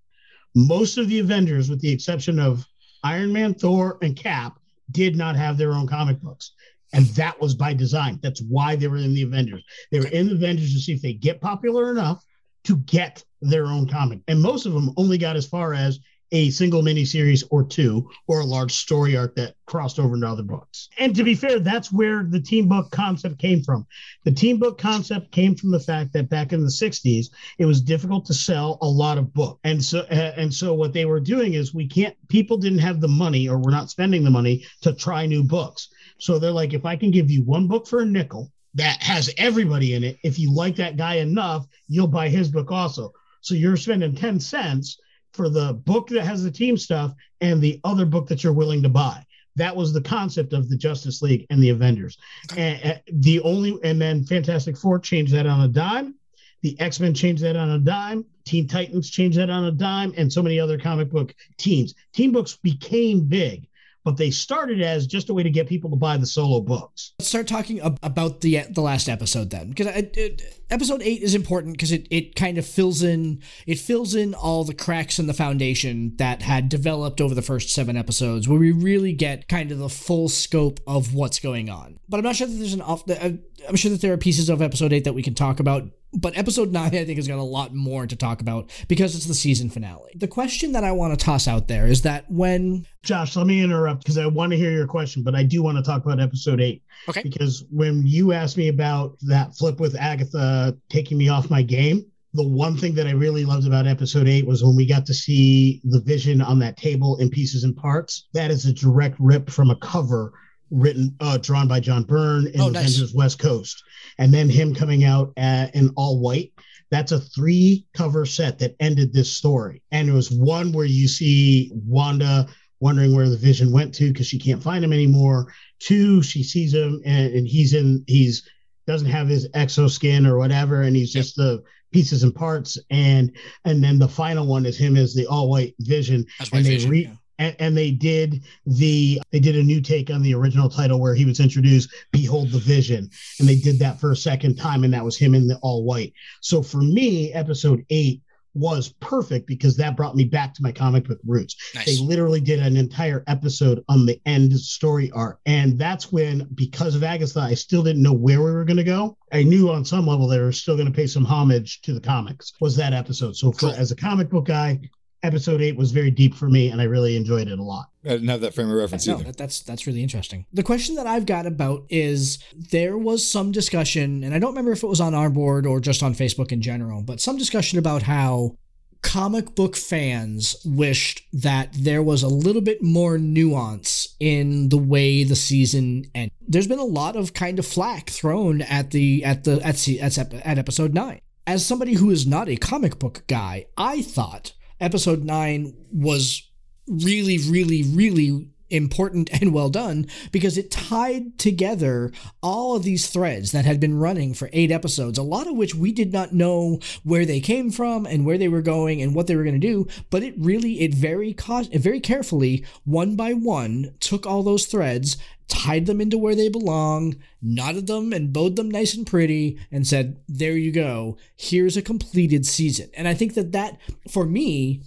Most of the Avengers, with the exception of Iron Man, Thor, and Cap, did not have their own comic books. And that was by design. That's why they were in the Avengers. They were in the Avengers to see if they get popular enough to get their own comic. And most of them only got as far as a single miniseries or two, or a large story arc that crossed over into other books. And to be fair, that's where the team book concept came from. The team book concept came from the fact that back in the 60s, it was difficult to sell a lot of books. And so uh, and so what they were doing is we can't people didn't have the money or were not spending the money to try new books. So they're like if I can give you one book for a nickel that has everybody in it, if you like that guy enough, you'll buy his book also. So you're spending 10 cents for the book that has the team stuff and the other book that you're willing to buy. That was the concept of the Justice League and the Avengers. And, and the only and then Fantastic Four changed that on a dime. The X Men changed that on a dime. Teen Titans changed that on a dime, and so many other comic book teams. Team books became big, but they started as just a way to get people to buy the solo books. Let's start talking ab- about the the last episode then, because I, it, episode 8 is important because it, it kind of fills in it fills in all the cracks in the foundation that had developed over the first seven episodes where we really get kind of the full scope of what's going on. But i'm not sure that there's an off uh, i'm sure that there are pieces of episode 8 that we can talk about but episode 9 i think has got a lot more to talk about because it's the season finale. The question that i want to toss out there is that when josh let me interrupt because i want to hear your question but i do want to talk about episode 8 okay. Because when you asked me about that flip with agatha taking me off my game the one thing that I really loved about episode eight was when we got to see the vision on that table in pieces and parts. That is a direct rip from a cover written, uh, drawn by John Byrne in Oh, nice. Avengers West Coast, and then him coming out at, in all white. That's a three cover set that ended this story, and it was one where you see Wanda wondering where the Vision went to because she can't find him anymore. Two, she sees him and, and he's in he's doesn't have his exoskin or whatever, and he's just the pieces and parts. And and then the final one is him as the all white Vision, That's and they re- and, and they did the they did a new take on the original title where he was introduced behold the vision. And they did that for a second time and that was him in the all white. So for me episode 8 was perfect because that brought me back to my comic book roots. They literally did an entire episode on the end story arc. And that's when because of agatha i still didn't know where we were going to go. I knew on some level they were still going to pay some homage to the comics was that episode. So for as a comic book guy episode 8 was very deep for me and i really enjoyed it a lot I didn't have that frame of reference no, either. that, that's that's really interesting. The question that I've got about is there was some discussion, and I don't remember if it was on our board or just on Facebook in general, but some discussion about how comic book fans wished that there was a little bit more nuance in the way the season ended. There's been a lot of kind of flack thrown at the at the at se- at, at episode nine. As somebody who is not a comic book guy, I thought episode nine was really, really, really important and well done because it tied together all of these threads that had been running for eight episodes, a lot of which we did not know where they came from and where they were going and what they were going to do. But it really, it very, it very carefully, one by one, took all those threads. Tied them into where they belong, knotted them and bowed them nice and pretty, and said, There you go. Here's a completed season. And I think that that, for me,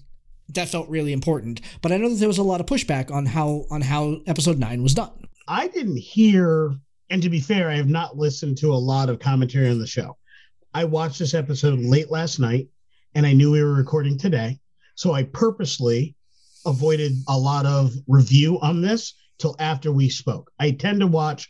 that felt really important. But I know that there was a lot of pushback on how on how episode nine was done. I didn't hear, and to be fair, I have not listened to a lot of commentary on the show. I watched this episode late last night, and I knew we were recording today, so I purposely avoided a lot of review on this till after we spoke. I tend to watch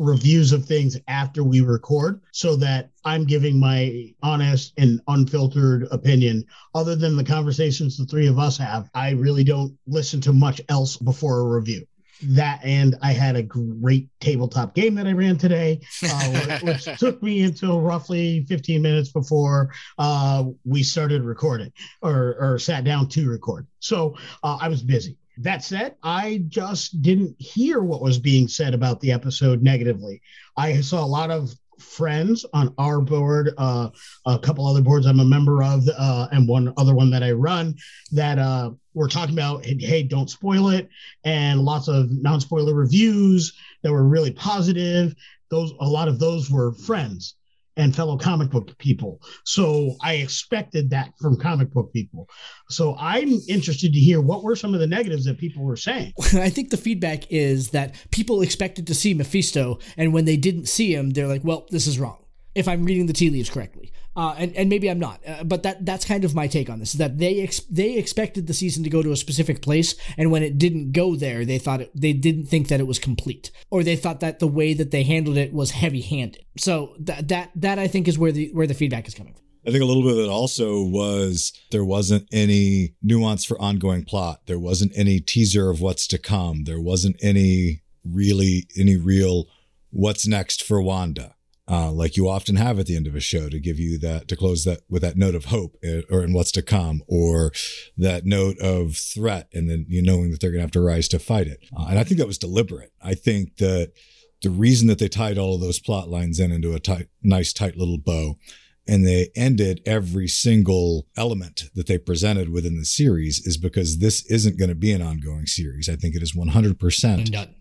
reviews of things after we record so that I'm giving my honest and unfiltered opinion. Other than the conversations the three of us have, I really don't listen to much else before a review. That and I had a great tabletop game that I ran today, uh, (laughs) which took me until roughly 15 minutes before uh, we started recording or, or sat down to record. So uh, I was busy. That said, I just didn't hear what was being said about the episode negatively. I saw a lot of friends on our board, uh, a couple other boards I'm a member of, uh, and one other one that I run that uh, were talking about, hey, don't spoil it, and lots of non-spoiler reviews that were really positive. Those a lot of those were friends and fellow comic book people. So I expected that from comic book people. So I'm interested to hear what were some of the negatives that people were saying. (laughs) I think the feedback is that people expected to see Mephisto, and when they didn't see him, they're like, "Well, this is wrong." If I'm reading the tea leaves correctly, uh, and and maybe I'm not, uh, but that that's kind of my take on this. Is that they ex- they expected the season to go to a specific place, and when it didn't go there, they thought it, they didn't think that it was complete, or they thought that the way that they handled it was heavy-handed. So that that that I think is where the where the feedback is coming from. I think a little bit of it also was there wasn't any nuance for ongoing plot. There wasn't any teaser of what's to come. There wasn't any really any real what's next for Wanda. Uh, like you often have at the end of a show to give you that to close that with that note of hope uh, or in what's to come or that note of threat and then you knowing that they're going to have to rise to fight it uh, and i think that was deliberate i think that the reason that they tied all of those plot lines in into a tight, nice tight little bow and they ended every single element that they presented within the series is because this isn't going to be an ongoing series. I think it is 100% And done.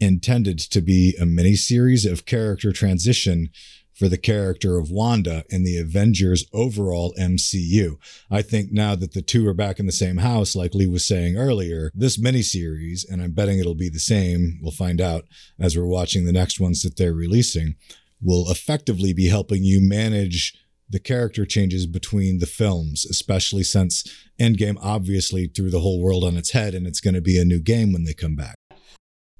Intended to be a mini series of character transition for the character of Wanda in the Avengers overall MCU. I think now that the two are back in the same house, like Lee was saying earlier, this miniseries, and I'm betting it'll be the same, we'll find out as we're watching the next ones that they're releasing, will effectively be helping you manage the character changes between the films, especially since Endgame obviously threw the whole world on its head and it's going to be a new game when they come back.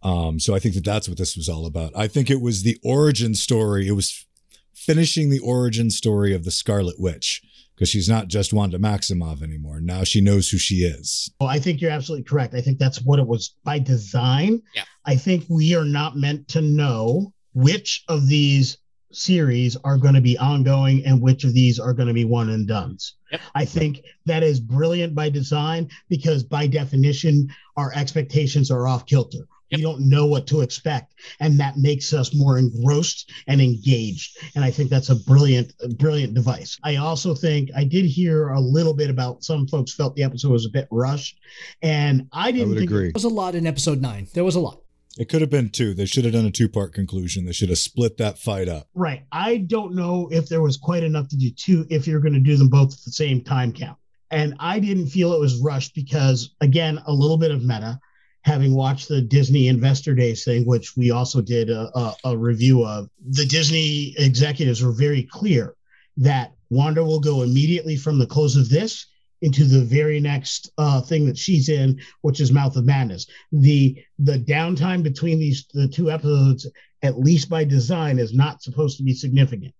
Um, so I think that that's what this was all about. I think it was the origin story. It was finishing the origin story of the Scarlet Witch because she's not just Wanda Maximoff anymore. Now she knows who she is. Well, I think you're absolutely correct. I think that's what it was by design. Yeah. I think we are not meant to know which of these series are going to be ongoing and which of these are going to be one and done's. Yep. I think that is brilliant by design because by definition, our expectations are off kilter. Yep. We don't know what to expect, and that makes us more engrossed and engaged. And I think that's a brilliant, brilliant device. I also think I did hear a little bit about some folks felt the episode was a bit rushed, and I I didn't would think agree. There was a lot in episode nine. There was a lot. It could have been two. They should have done a two part conclusion. They should have split that fight up. Right. I don't know if there was quite enough to do two if you're going to do them both at the same time count. And I didn't feel it was rushed because, again, a little bit of meta, having watched the Disney Investor Days thing, which we also did a, a, a review of, the Disney executives were very clear that Wanda will go immediately from the close of this into the very next uh, thing that she's in, which is Mouth of Madness. The the downtime between these the two episodes, at least by design, is not supposed to be significant.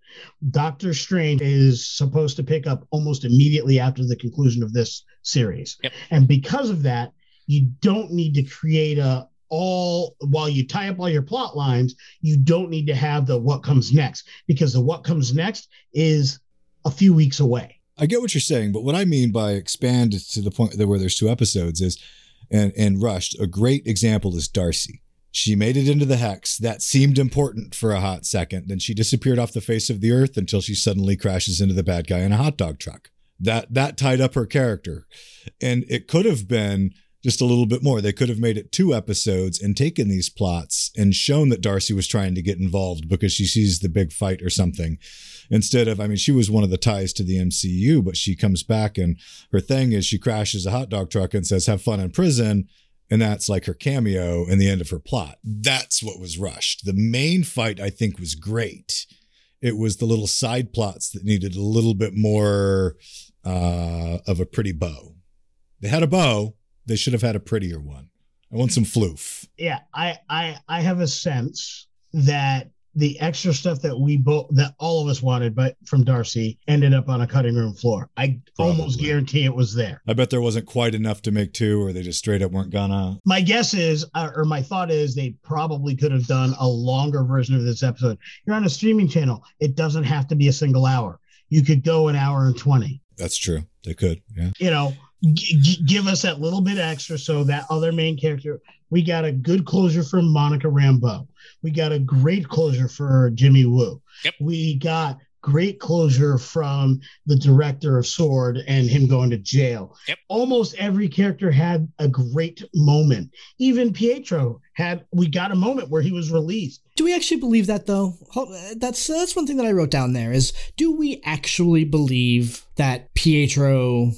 Doctor Strange is supposed to pick up almost immediately after the conclusion of this series, Yep. and because of that, you don't need to create a all while you tie up all your plot lines. You don't need to have the what comes next because the what comes next is a few weeks away. I get what you're saying, but what I mean by expand to the point where there's two episodes is, and and rushed. A great example is Darcy. She made it into the hex. That seemed important for a hot second. Then she disappeared off the face of the earth until she suddenly crashes into the bad guy in a hot dog truck. That that tied up her character, and it could have been just a little bit more. They could have made it two episodes and taken these plots and shown that Darcy was trying to get involved because she sees the big fight or something. Instead of, I mean, she was one of the ties to the MCU, but she comes back and her thing is she crashes a hot dog truck and says, have fun in prison. And that's like her cameo and the end of her plot. That's what was rushed. The main fight, I think, was great. It was the little side plots that needed a little bit more uh, of a pretty bow. They had a bow, they should have had a prettier one. I want some floof. yeah i i i have a sense that the extra stuff that we both that all of us wanted but from darcy ended up on a cutting room floor i almost guarantee it was there I bet there wasn't quite enough to make two, or they just straight up weren't gonna. my guess is uh, or my thought is they probably could have done a longer version of this episode you're on a streaming channel it doesn't have to be a single hour you could go an hour and 20 That's true. They could. Yeah. you know, g- g- give us that little bit extra so that other main character. We got a good closure from Monica Rambeau. We got a great closure for Jimmy Woo. Yep. We got great closure from the director of Sword and him going to jail. Yep. Almost every character had a great moment. Even Pietro had. We got a moment where he was released. Do we actually believe that though? That's that's one thing that I wrote down there is do we actually believe that Pietro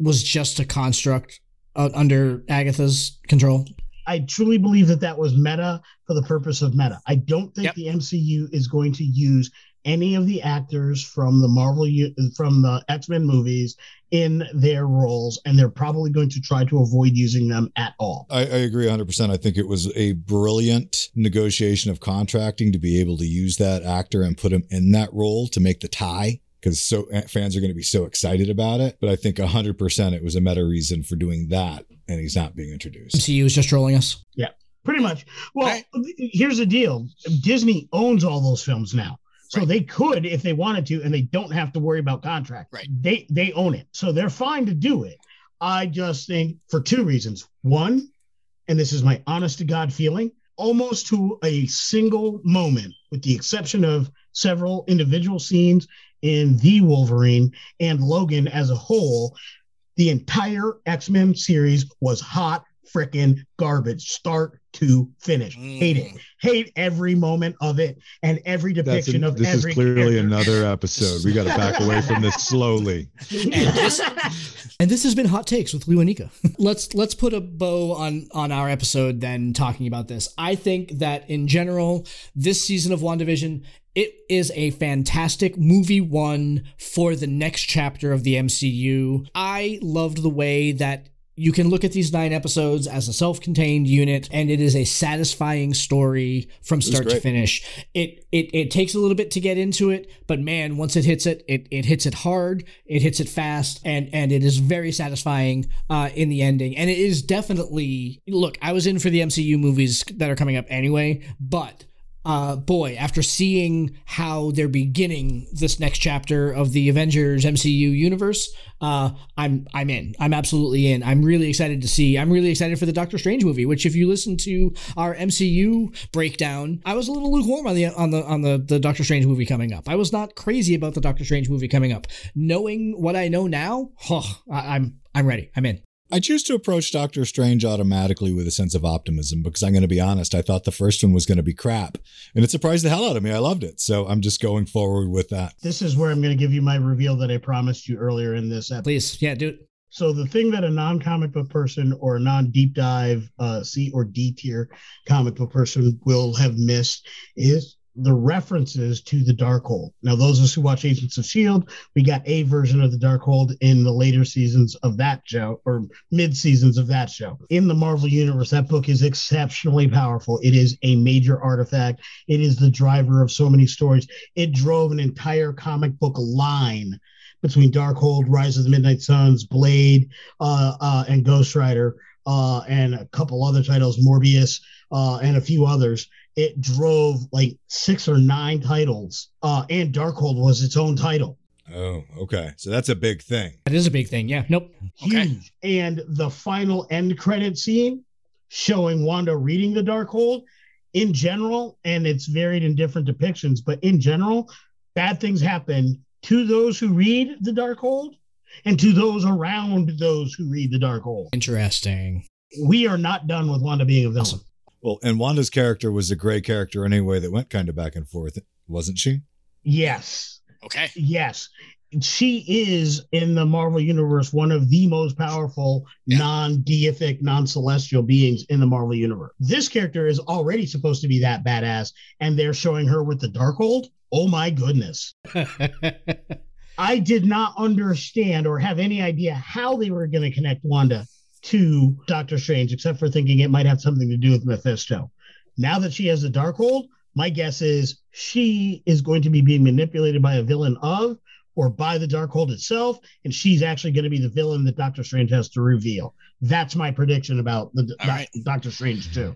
was just a construct uh, under Agatha's control? I truly believe that that was meta for the purpose of meta. I don't think Yep. the MCU is going to use any of the actors from the Marvel u- from the X-Men movies in their roles and they're probably going to try to avoid using them at all. I, I agree 100%. I think it was a brilliant negotiation of contracting to be able to use that actor and put him in that role to make the tie because so eh, fans are going to be so excited about it. But I think 100% it was a meta reason for doing that, and he's not being introduced. MCU is just trolling us. Yeah, pretty much. Well, Right. here's the deal. Disney owns all those films now. So Right. they could if they wanted to and they don't have to worry about contract. Right. They they own it. So they're fine to do it. I just think for two reasons. One, and this is my honest to God feeling, almost to a single moment, with the exception of several individual scenes in The Wolverine and Logan as a whole, the entire X Men series was hot freaking garbage, start to finish. Hate it. Mm. Hate every moment of it and every depiction an- of this is clearly character. another episode. We got to back away from this slowly. (laughs) And this has been Hot Takes with Lewanika. (laughs) let's let's put a bow on on our episode then talking about this. I think that in general, this season of WandaVision, it is a fantastic movie one for the next chapter of the MCU. I loved the way that you can look at these nine episodes as a self-contained unit and it is a satisfying story from start to finish. It, it it takes a little bit to get into it but man once it hits it it, it hits it hard it hits it fast and and it is very satisfying uh in the ending. And it is definitely look i was in for the mcu movies that are coming up anyway but uh, boy, after seeing how they're beginning this next chapter of the Avengers MCU universe, uh, I'm I'm in. I'm absolutely in. I'm really excited to see. I'm really excited for the Doctor Strange movie. Which, if you listen to our MCU breakdown, I was a little lukewarm on the on the on the the Doctor Strange movie coming up. I was not crazy about the Doctor Strange movie coming up. Knowing what I know now, oh, I, I'm I'm ready. I'm in. I choose to approach Doctor Strange automatically with a sense of optimism because I'm going to be honest. I thought the first one was going to be crap, and it surprised the hell out of me. I loved it, so I'm just going forward with that. this is where I'm going to give you my reveal that I promised you earlier in this episode. Please, yeah, do it. So the thing that a non-comic book person or a non-deep dive uh, C or D tier comic book person will have missed is the references to the Darkhold. Now, those of us who watch Agents of Shield, we got a version of the Darkhold in the later seasons of that show or mid seasons of that show. In the Marvel universe, that book is exceptionally powerful. It is a major artifact. It is the driver of so many stories. It drove an entire comic book line between Darkhold, Rise of the Midnight Suns, Blade, uh, uh, and Ghost Rider, uh, and a couple other titles, Morbius, uh, and a few others. It drove like six or nine titles, uh, and Darkhold was its own title. Oh, okay. So that's a big thing. That is a big thing. Yeah. Nope. Okay. Huge. And the final end credit scene showing Wanda reading the Darkhold in general, and it's varied in different depictions, but in general, bad things happen to those who read the Darkhold and to those around those who read the Darkhold. Interesting. We are not done with Wanda being a villain. Awesome. Well, and Wanda's character was a gray character anyway that went kind of back and forth, wasn't she? Yes. Okay. Yes. She is in the Marvel universe one of the most powerful Yeah. non-deific, non-celestial beings in the Marvel universe. This character is already supposed to be that badass, and they're showing her with the Darkhold. Oh my goodness. (laughs) I did not understand or have any idea how they were going to connect Wanda to Doctor Strange, except for thinking it might have something to do with Mephisto. Now that she has the Darkhold, my guess is she is going to be being manipulated by a villain of or by the Darkhold itself, and she's actually going to be the villain that Doctor Strange has to reveal. That's my prediction about the All right. Doctor Strange too.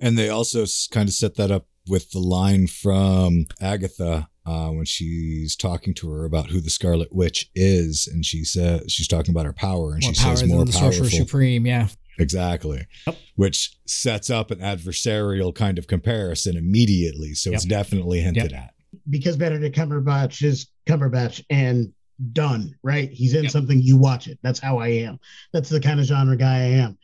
And they also kind of set that up with the line from Agatha uh, when she's talking to her about who the Scarlet Witch is, and she says she's talking about her power, and more she power says than more the powerful. Sorcerer Supreme. Yeah. Exactly. Yep. Which sets up an adversarial kind of comparison immediately. So it's definitely hinted Yep. at. because Benedict Cumberbatch is Cumberbatch and done, right? He's in Yep. something, you watch it. That's how I am. That's the kind of genre guy I am.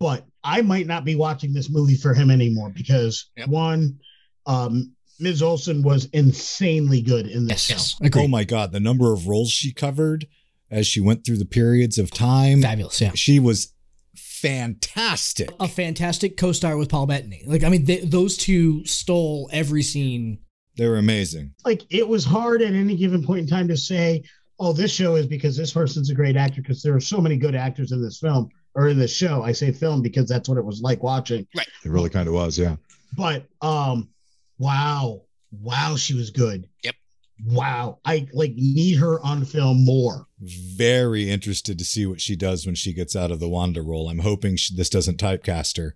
But I might not be watching this movie for him anymore because Yep. one, um, Ms. Olsen was insanely good in this Yes. show. Agreed. Oh my God. The number of roles she covered as she went through the periods of time, Fabulous. Yeah. she was fantastic. A fantastic co-star with Paul Bettany. Like, I mean, they, those two stole every scene. They were amazing. Like it was hard at any given point in time to say, oh, this show is because this person's a great actor because there are so many good actors in this film or in this show. I say film because that's what it was like watching. Right. It really kind of was, yeah. but um wow. Wow she was good. Yep. wow. I like need her on film more. Very interested to see what she does when she gets out of the Wanda role. I'm hoping she, this doesn't typecast her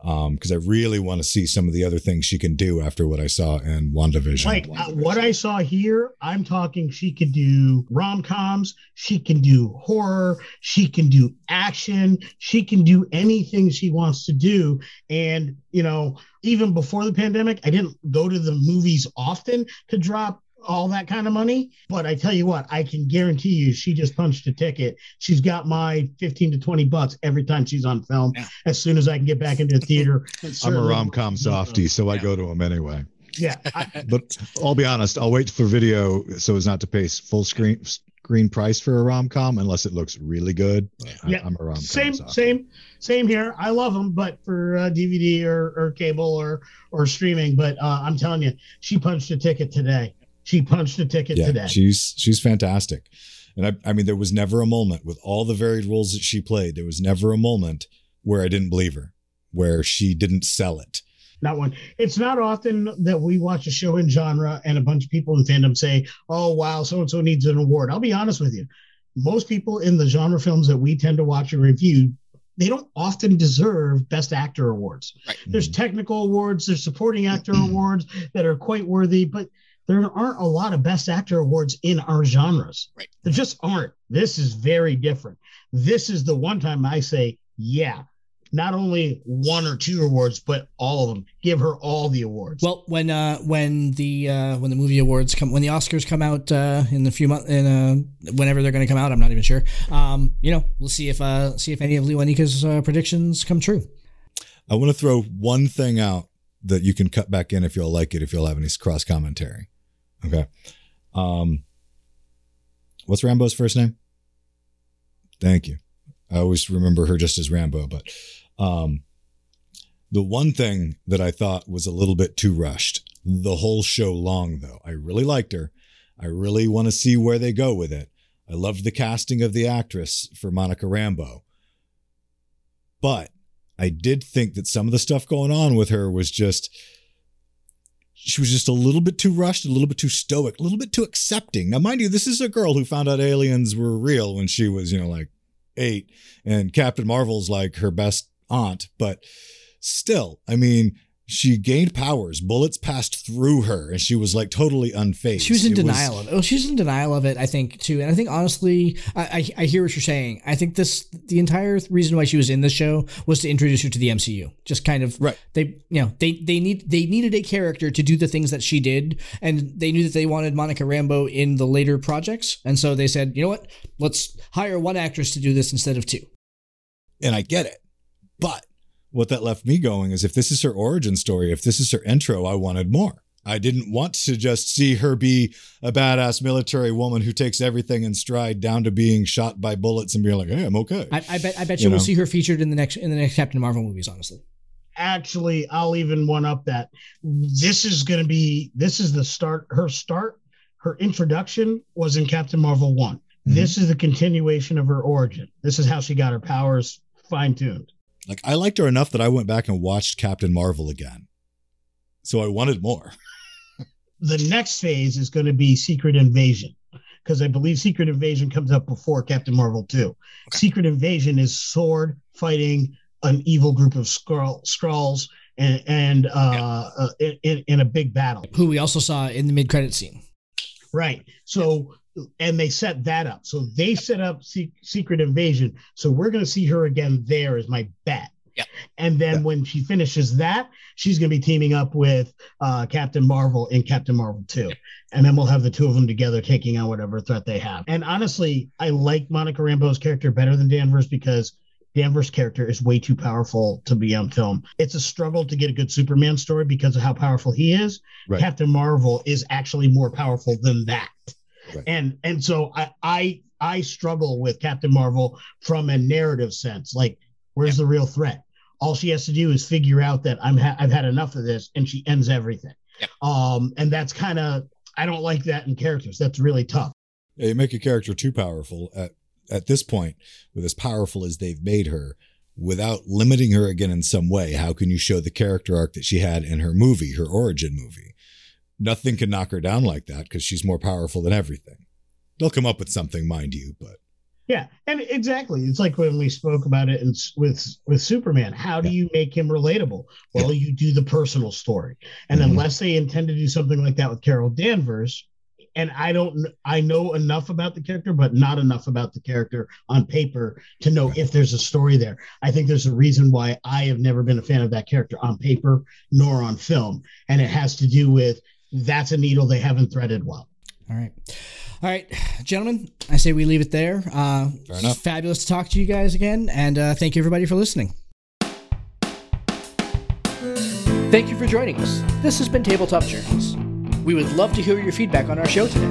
because I really want to see some of the other things she can do after what I saw in WandaVision. like uh, what i saw here i'm talking she could do rom-coms she can do horror she can do action she can do anything she wants to do and you know even before the pandemic i didn't go to the movies often to drop all that kind of money. But I tell you what, I can guarantee you she just punched a ticket. She's got my 15 to 20 bucks every time she's on film. Yeah. As soon as I can get back into the theater. (laughs) I'm a rom com softie, so I go to them anyway. Yeah. I, (laughs) But I'll be honest, I'll wait for video so as not to pay full screen screen price for a rom com unless it looks really good. But I- Yeah. I'm a rom com. same, same, same here. I love them, but for uh, DVD or, or cable or or streaming. But uh, I'm telling you, she punched a ticket today. She punched a ticket Yeah, today. she's she's fantastic. And I, I mean, there was never a moment with all the varied roles that she played. There was never a moment where I didn't believe her, where she didn't sell it. not one. It's not often that we watch a show in genre and a bunch of people in fandom say, "Oh wow, so and so needs an award." I'll be honest with you. Most people in the genre films that we tend to watch and review, they don't often deserve Best Actor awards. There's mm-hmm. technical awards, there's supporting actor (clears throat) awards that are quite worthy, but there aren't a lot of Best Actor awards in our genres. Right. There just aren't. This is very different. This is the one time I say, yeah, not only one or two awards, but all of them. Give her all the awards. Well, when uh, when the uh, when the movie awards come, when the Oscars come out uh, in a few months, in uh, whenever they're going to come out, I'm not even sure. Um, you know, we'll see if uh, see if any of Lewanika's uh, predictions come true. I want to throw one thing out that you can cut back in if you'll like it, if you'll have any cross commentary. Okay. Um, what's Rambeau's first name? Thank you. I always remember her just as Rambeau, but um, the one thing that I thought was a little bit too rushed, the whole show long, though, I really liked her. I really want to see where they go with it. I loved the casting of the actress for Monica Rambeau. But I did think that some of the stuff going on with her was just she was just a little bit too rushed, a little bit too stoic, a little bit too accepting. Now, mind you, this is a girl who found out aliens were real when she was, you know, like eight, and Captain Marvel's like her best aunt, but still, I mean, she gained powers. Bullets passed through her, and she was like totally unfazed. She was in It denial of it. Oh, she's in denial of it, I think, too. And I think honestly, I, I I hear what you're saying. I think this the entire reason why she was in the show was to introduce her to the MCU. Just kind of Right. They you know they they need they needed a character to do the things that she did, and they knew that they wanted Monica Rambeau in the later projects, and so they said, you know what, let's hire one actress to do this instead of two. and I get it. But what that left me going is if this is her origin story, if this is her intro, I wanted more. I didn't want to just see her be a badass military woman who takes everything in stride down to being shot by bullets and being like, "Hey, I'm okay." I, I bet I bet You you, will know. see her featured in the next in the next Captain Marvel movies. Honestly, Actually, I'll even one up that. This is going to be, this is the start, her start, her introduction was in Captain Marvel one Mhm. This is the continuation of her origin. This is how she got her powers fine tuned. Like I liked her enough that I went back and watched Captain Marvel again. So I wanted more. (laughs) the next phase is going to be Secret Invasion because I believe Secret Invasion comes up before Captain Marvel 2. Secret Invasion is Sword fighting an evil group of Skrull, Skrulls and, and uh, uh, in, in a big battle. who we also saw in the mid credit scene. Right. So, and they set that up. So they set up Se- Secret Invasion. So we're going to see her again there, is my bet. Yep. And then Yeah. when she finishes that, she's going to be teaming up with uh, Captain Marvel in Captain Marvel 2. And then we'll have the two of them together taking on whatever threat they have. And honestly, I like Monica Rambeau's character better than Danvers because Danvers' character is way too powerful to be on film. It's a struggle to get a good Superman story because of how powerful he is. Right. Captain Marvel is actually more powerful than that. Right. And and so I I I struggle with Captain Marvel from a narrative sense. Like, where's the real threat? All she has to do is figure out that I'm ha- I've had enough of this, and she ends everything. Yep. Um, and that's kind of I don't like that in characters. That's really tough. Yeah, you make a character too powerful at at this point, with as powerful as they've made her, without limiting her again in some way. How can you show the character arc that she had in her movie, her origin movie? Nothing can knock her down like that because she's more powerful than everything. They'll come up with something, mind you, but Yeah, and exactly. It's like when we spoke about it in, with with Superman. How do you make him relatable? Well, you do the personal story, and Mhm. unless they intend to do something like that with Carol Danvers, and I don't, I know enough about the character, but not enough about the character on paper to know if there's a story there. I think there's a reason why I have never been a fan of that character on paper nor on film, and it has to do with that's a needle they haven't threaded well. All right. All right, gentlemen, I say we leave it there. Uh, Fair enough. Fabulous to talk to you guys again, and uh, thank you everybody for listening. Thank you for joining us. This has been Tabletop Journeys. We would love to hear your feedback on our show today.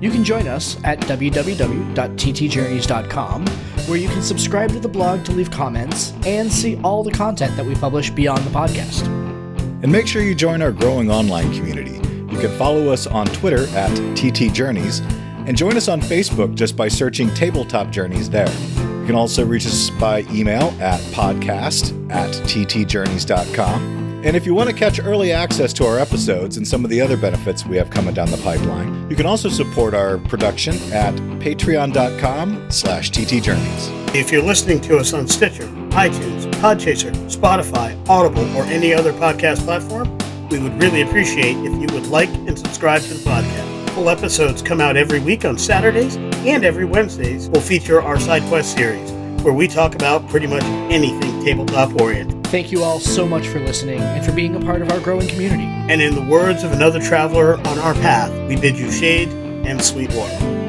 You can join us at www.ttjourneys.com, where you can subscribe to the blog to leave comments and see all the content that we publish beyond the podcast. And make sure you join our growing online community. You can follow us on Twitter at TT Journeys and join us on Facebook just by searching Tabletop Journeys there. You can also reach us by email at podcast at ttjourneys.com. And if you want to catch early access to our episodes and some of the other benefits we have coming down the pipeline, you can also support our production at patreon.com slash ttjourneys. If you're listening to us on Stitcher, iTunes, Podchaser, Spotify, Audible, or any other podcast platform, we would really appreciate if you would like and subscribe to the podcast. Full episodes come out every week on Saturdays, and every Wednesdays will feature our Side Quest series, where we talk about pretty much anything tabletop oriented. Thank you all so much for listening and for being a part of our growing community. And in the words of another traveler on our path, we bid you shade and sweet water.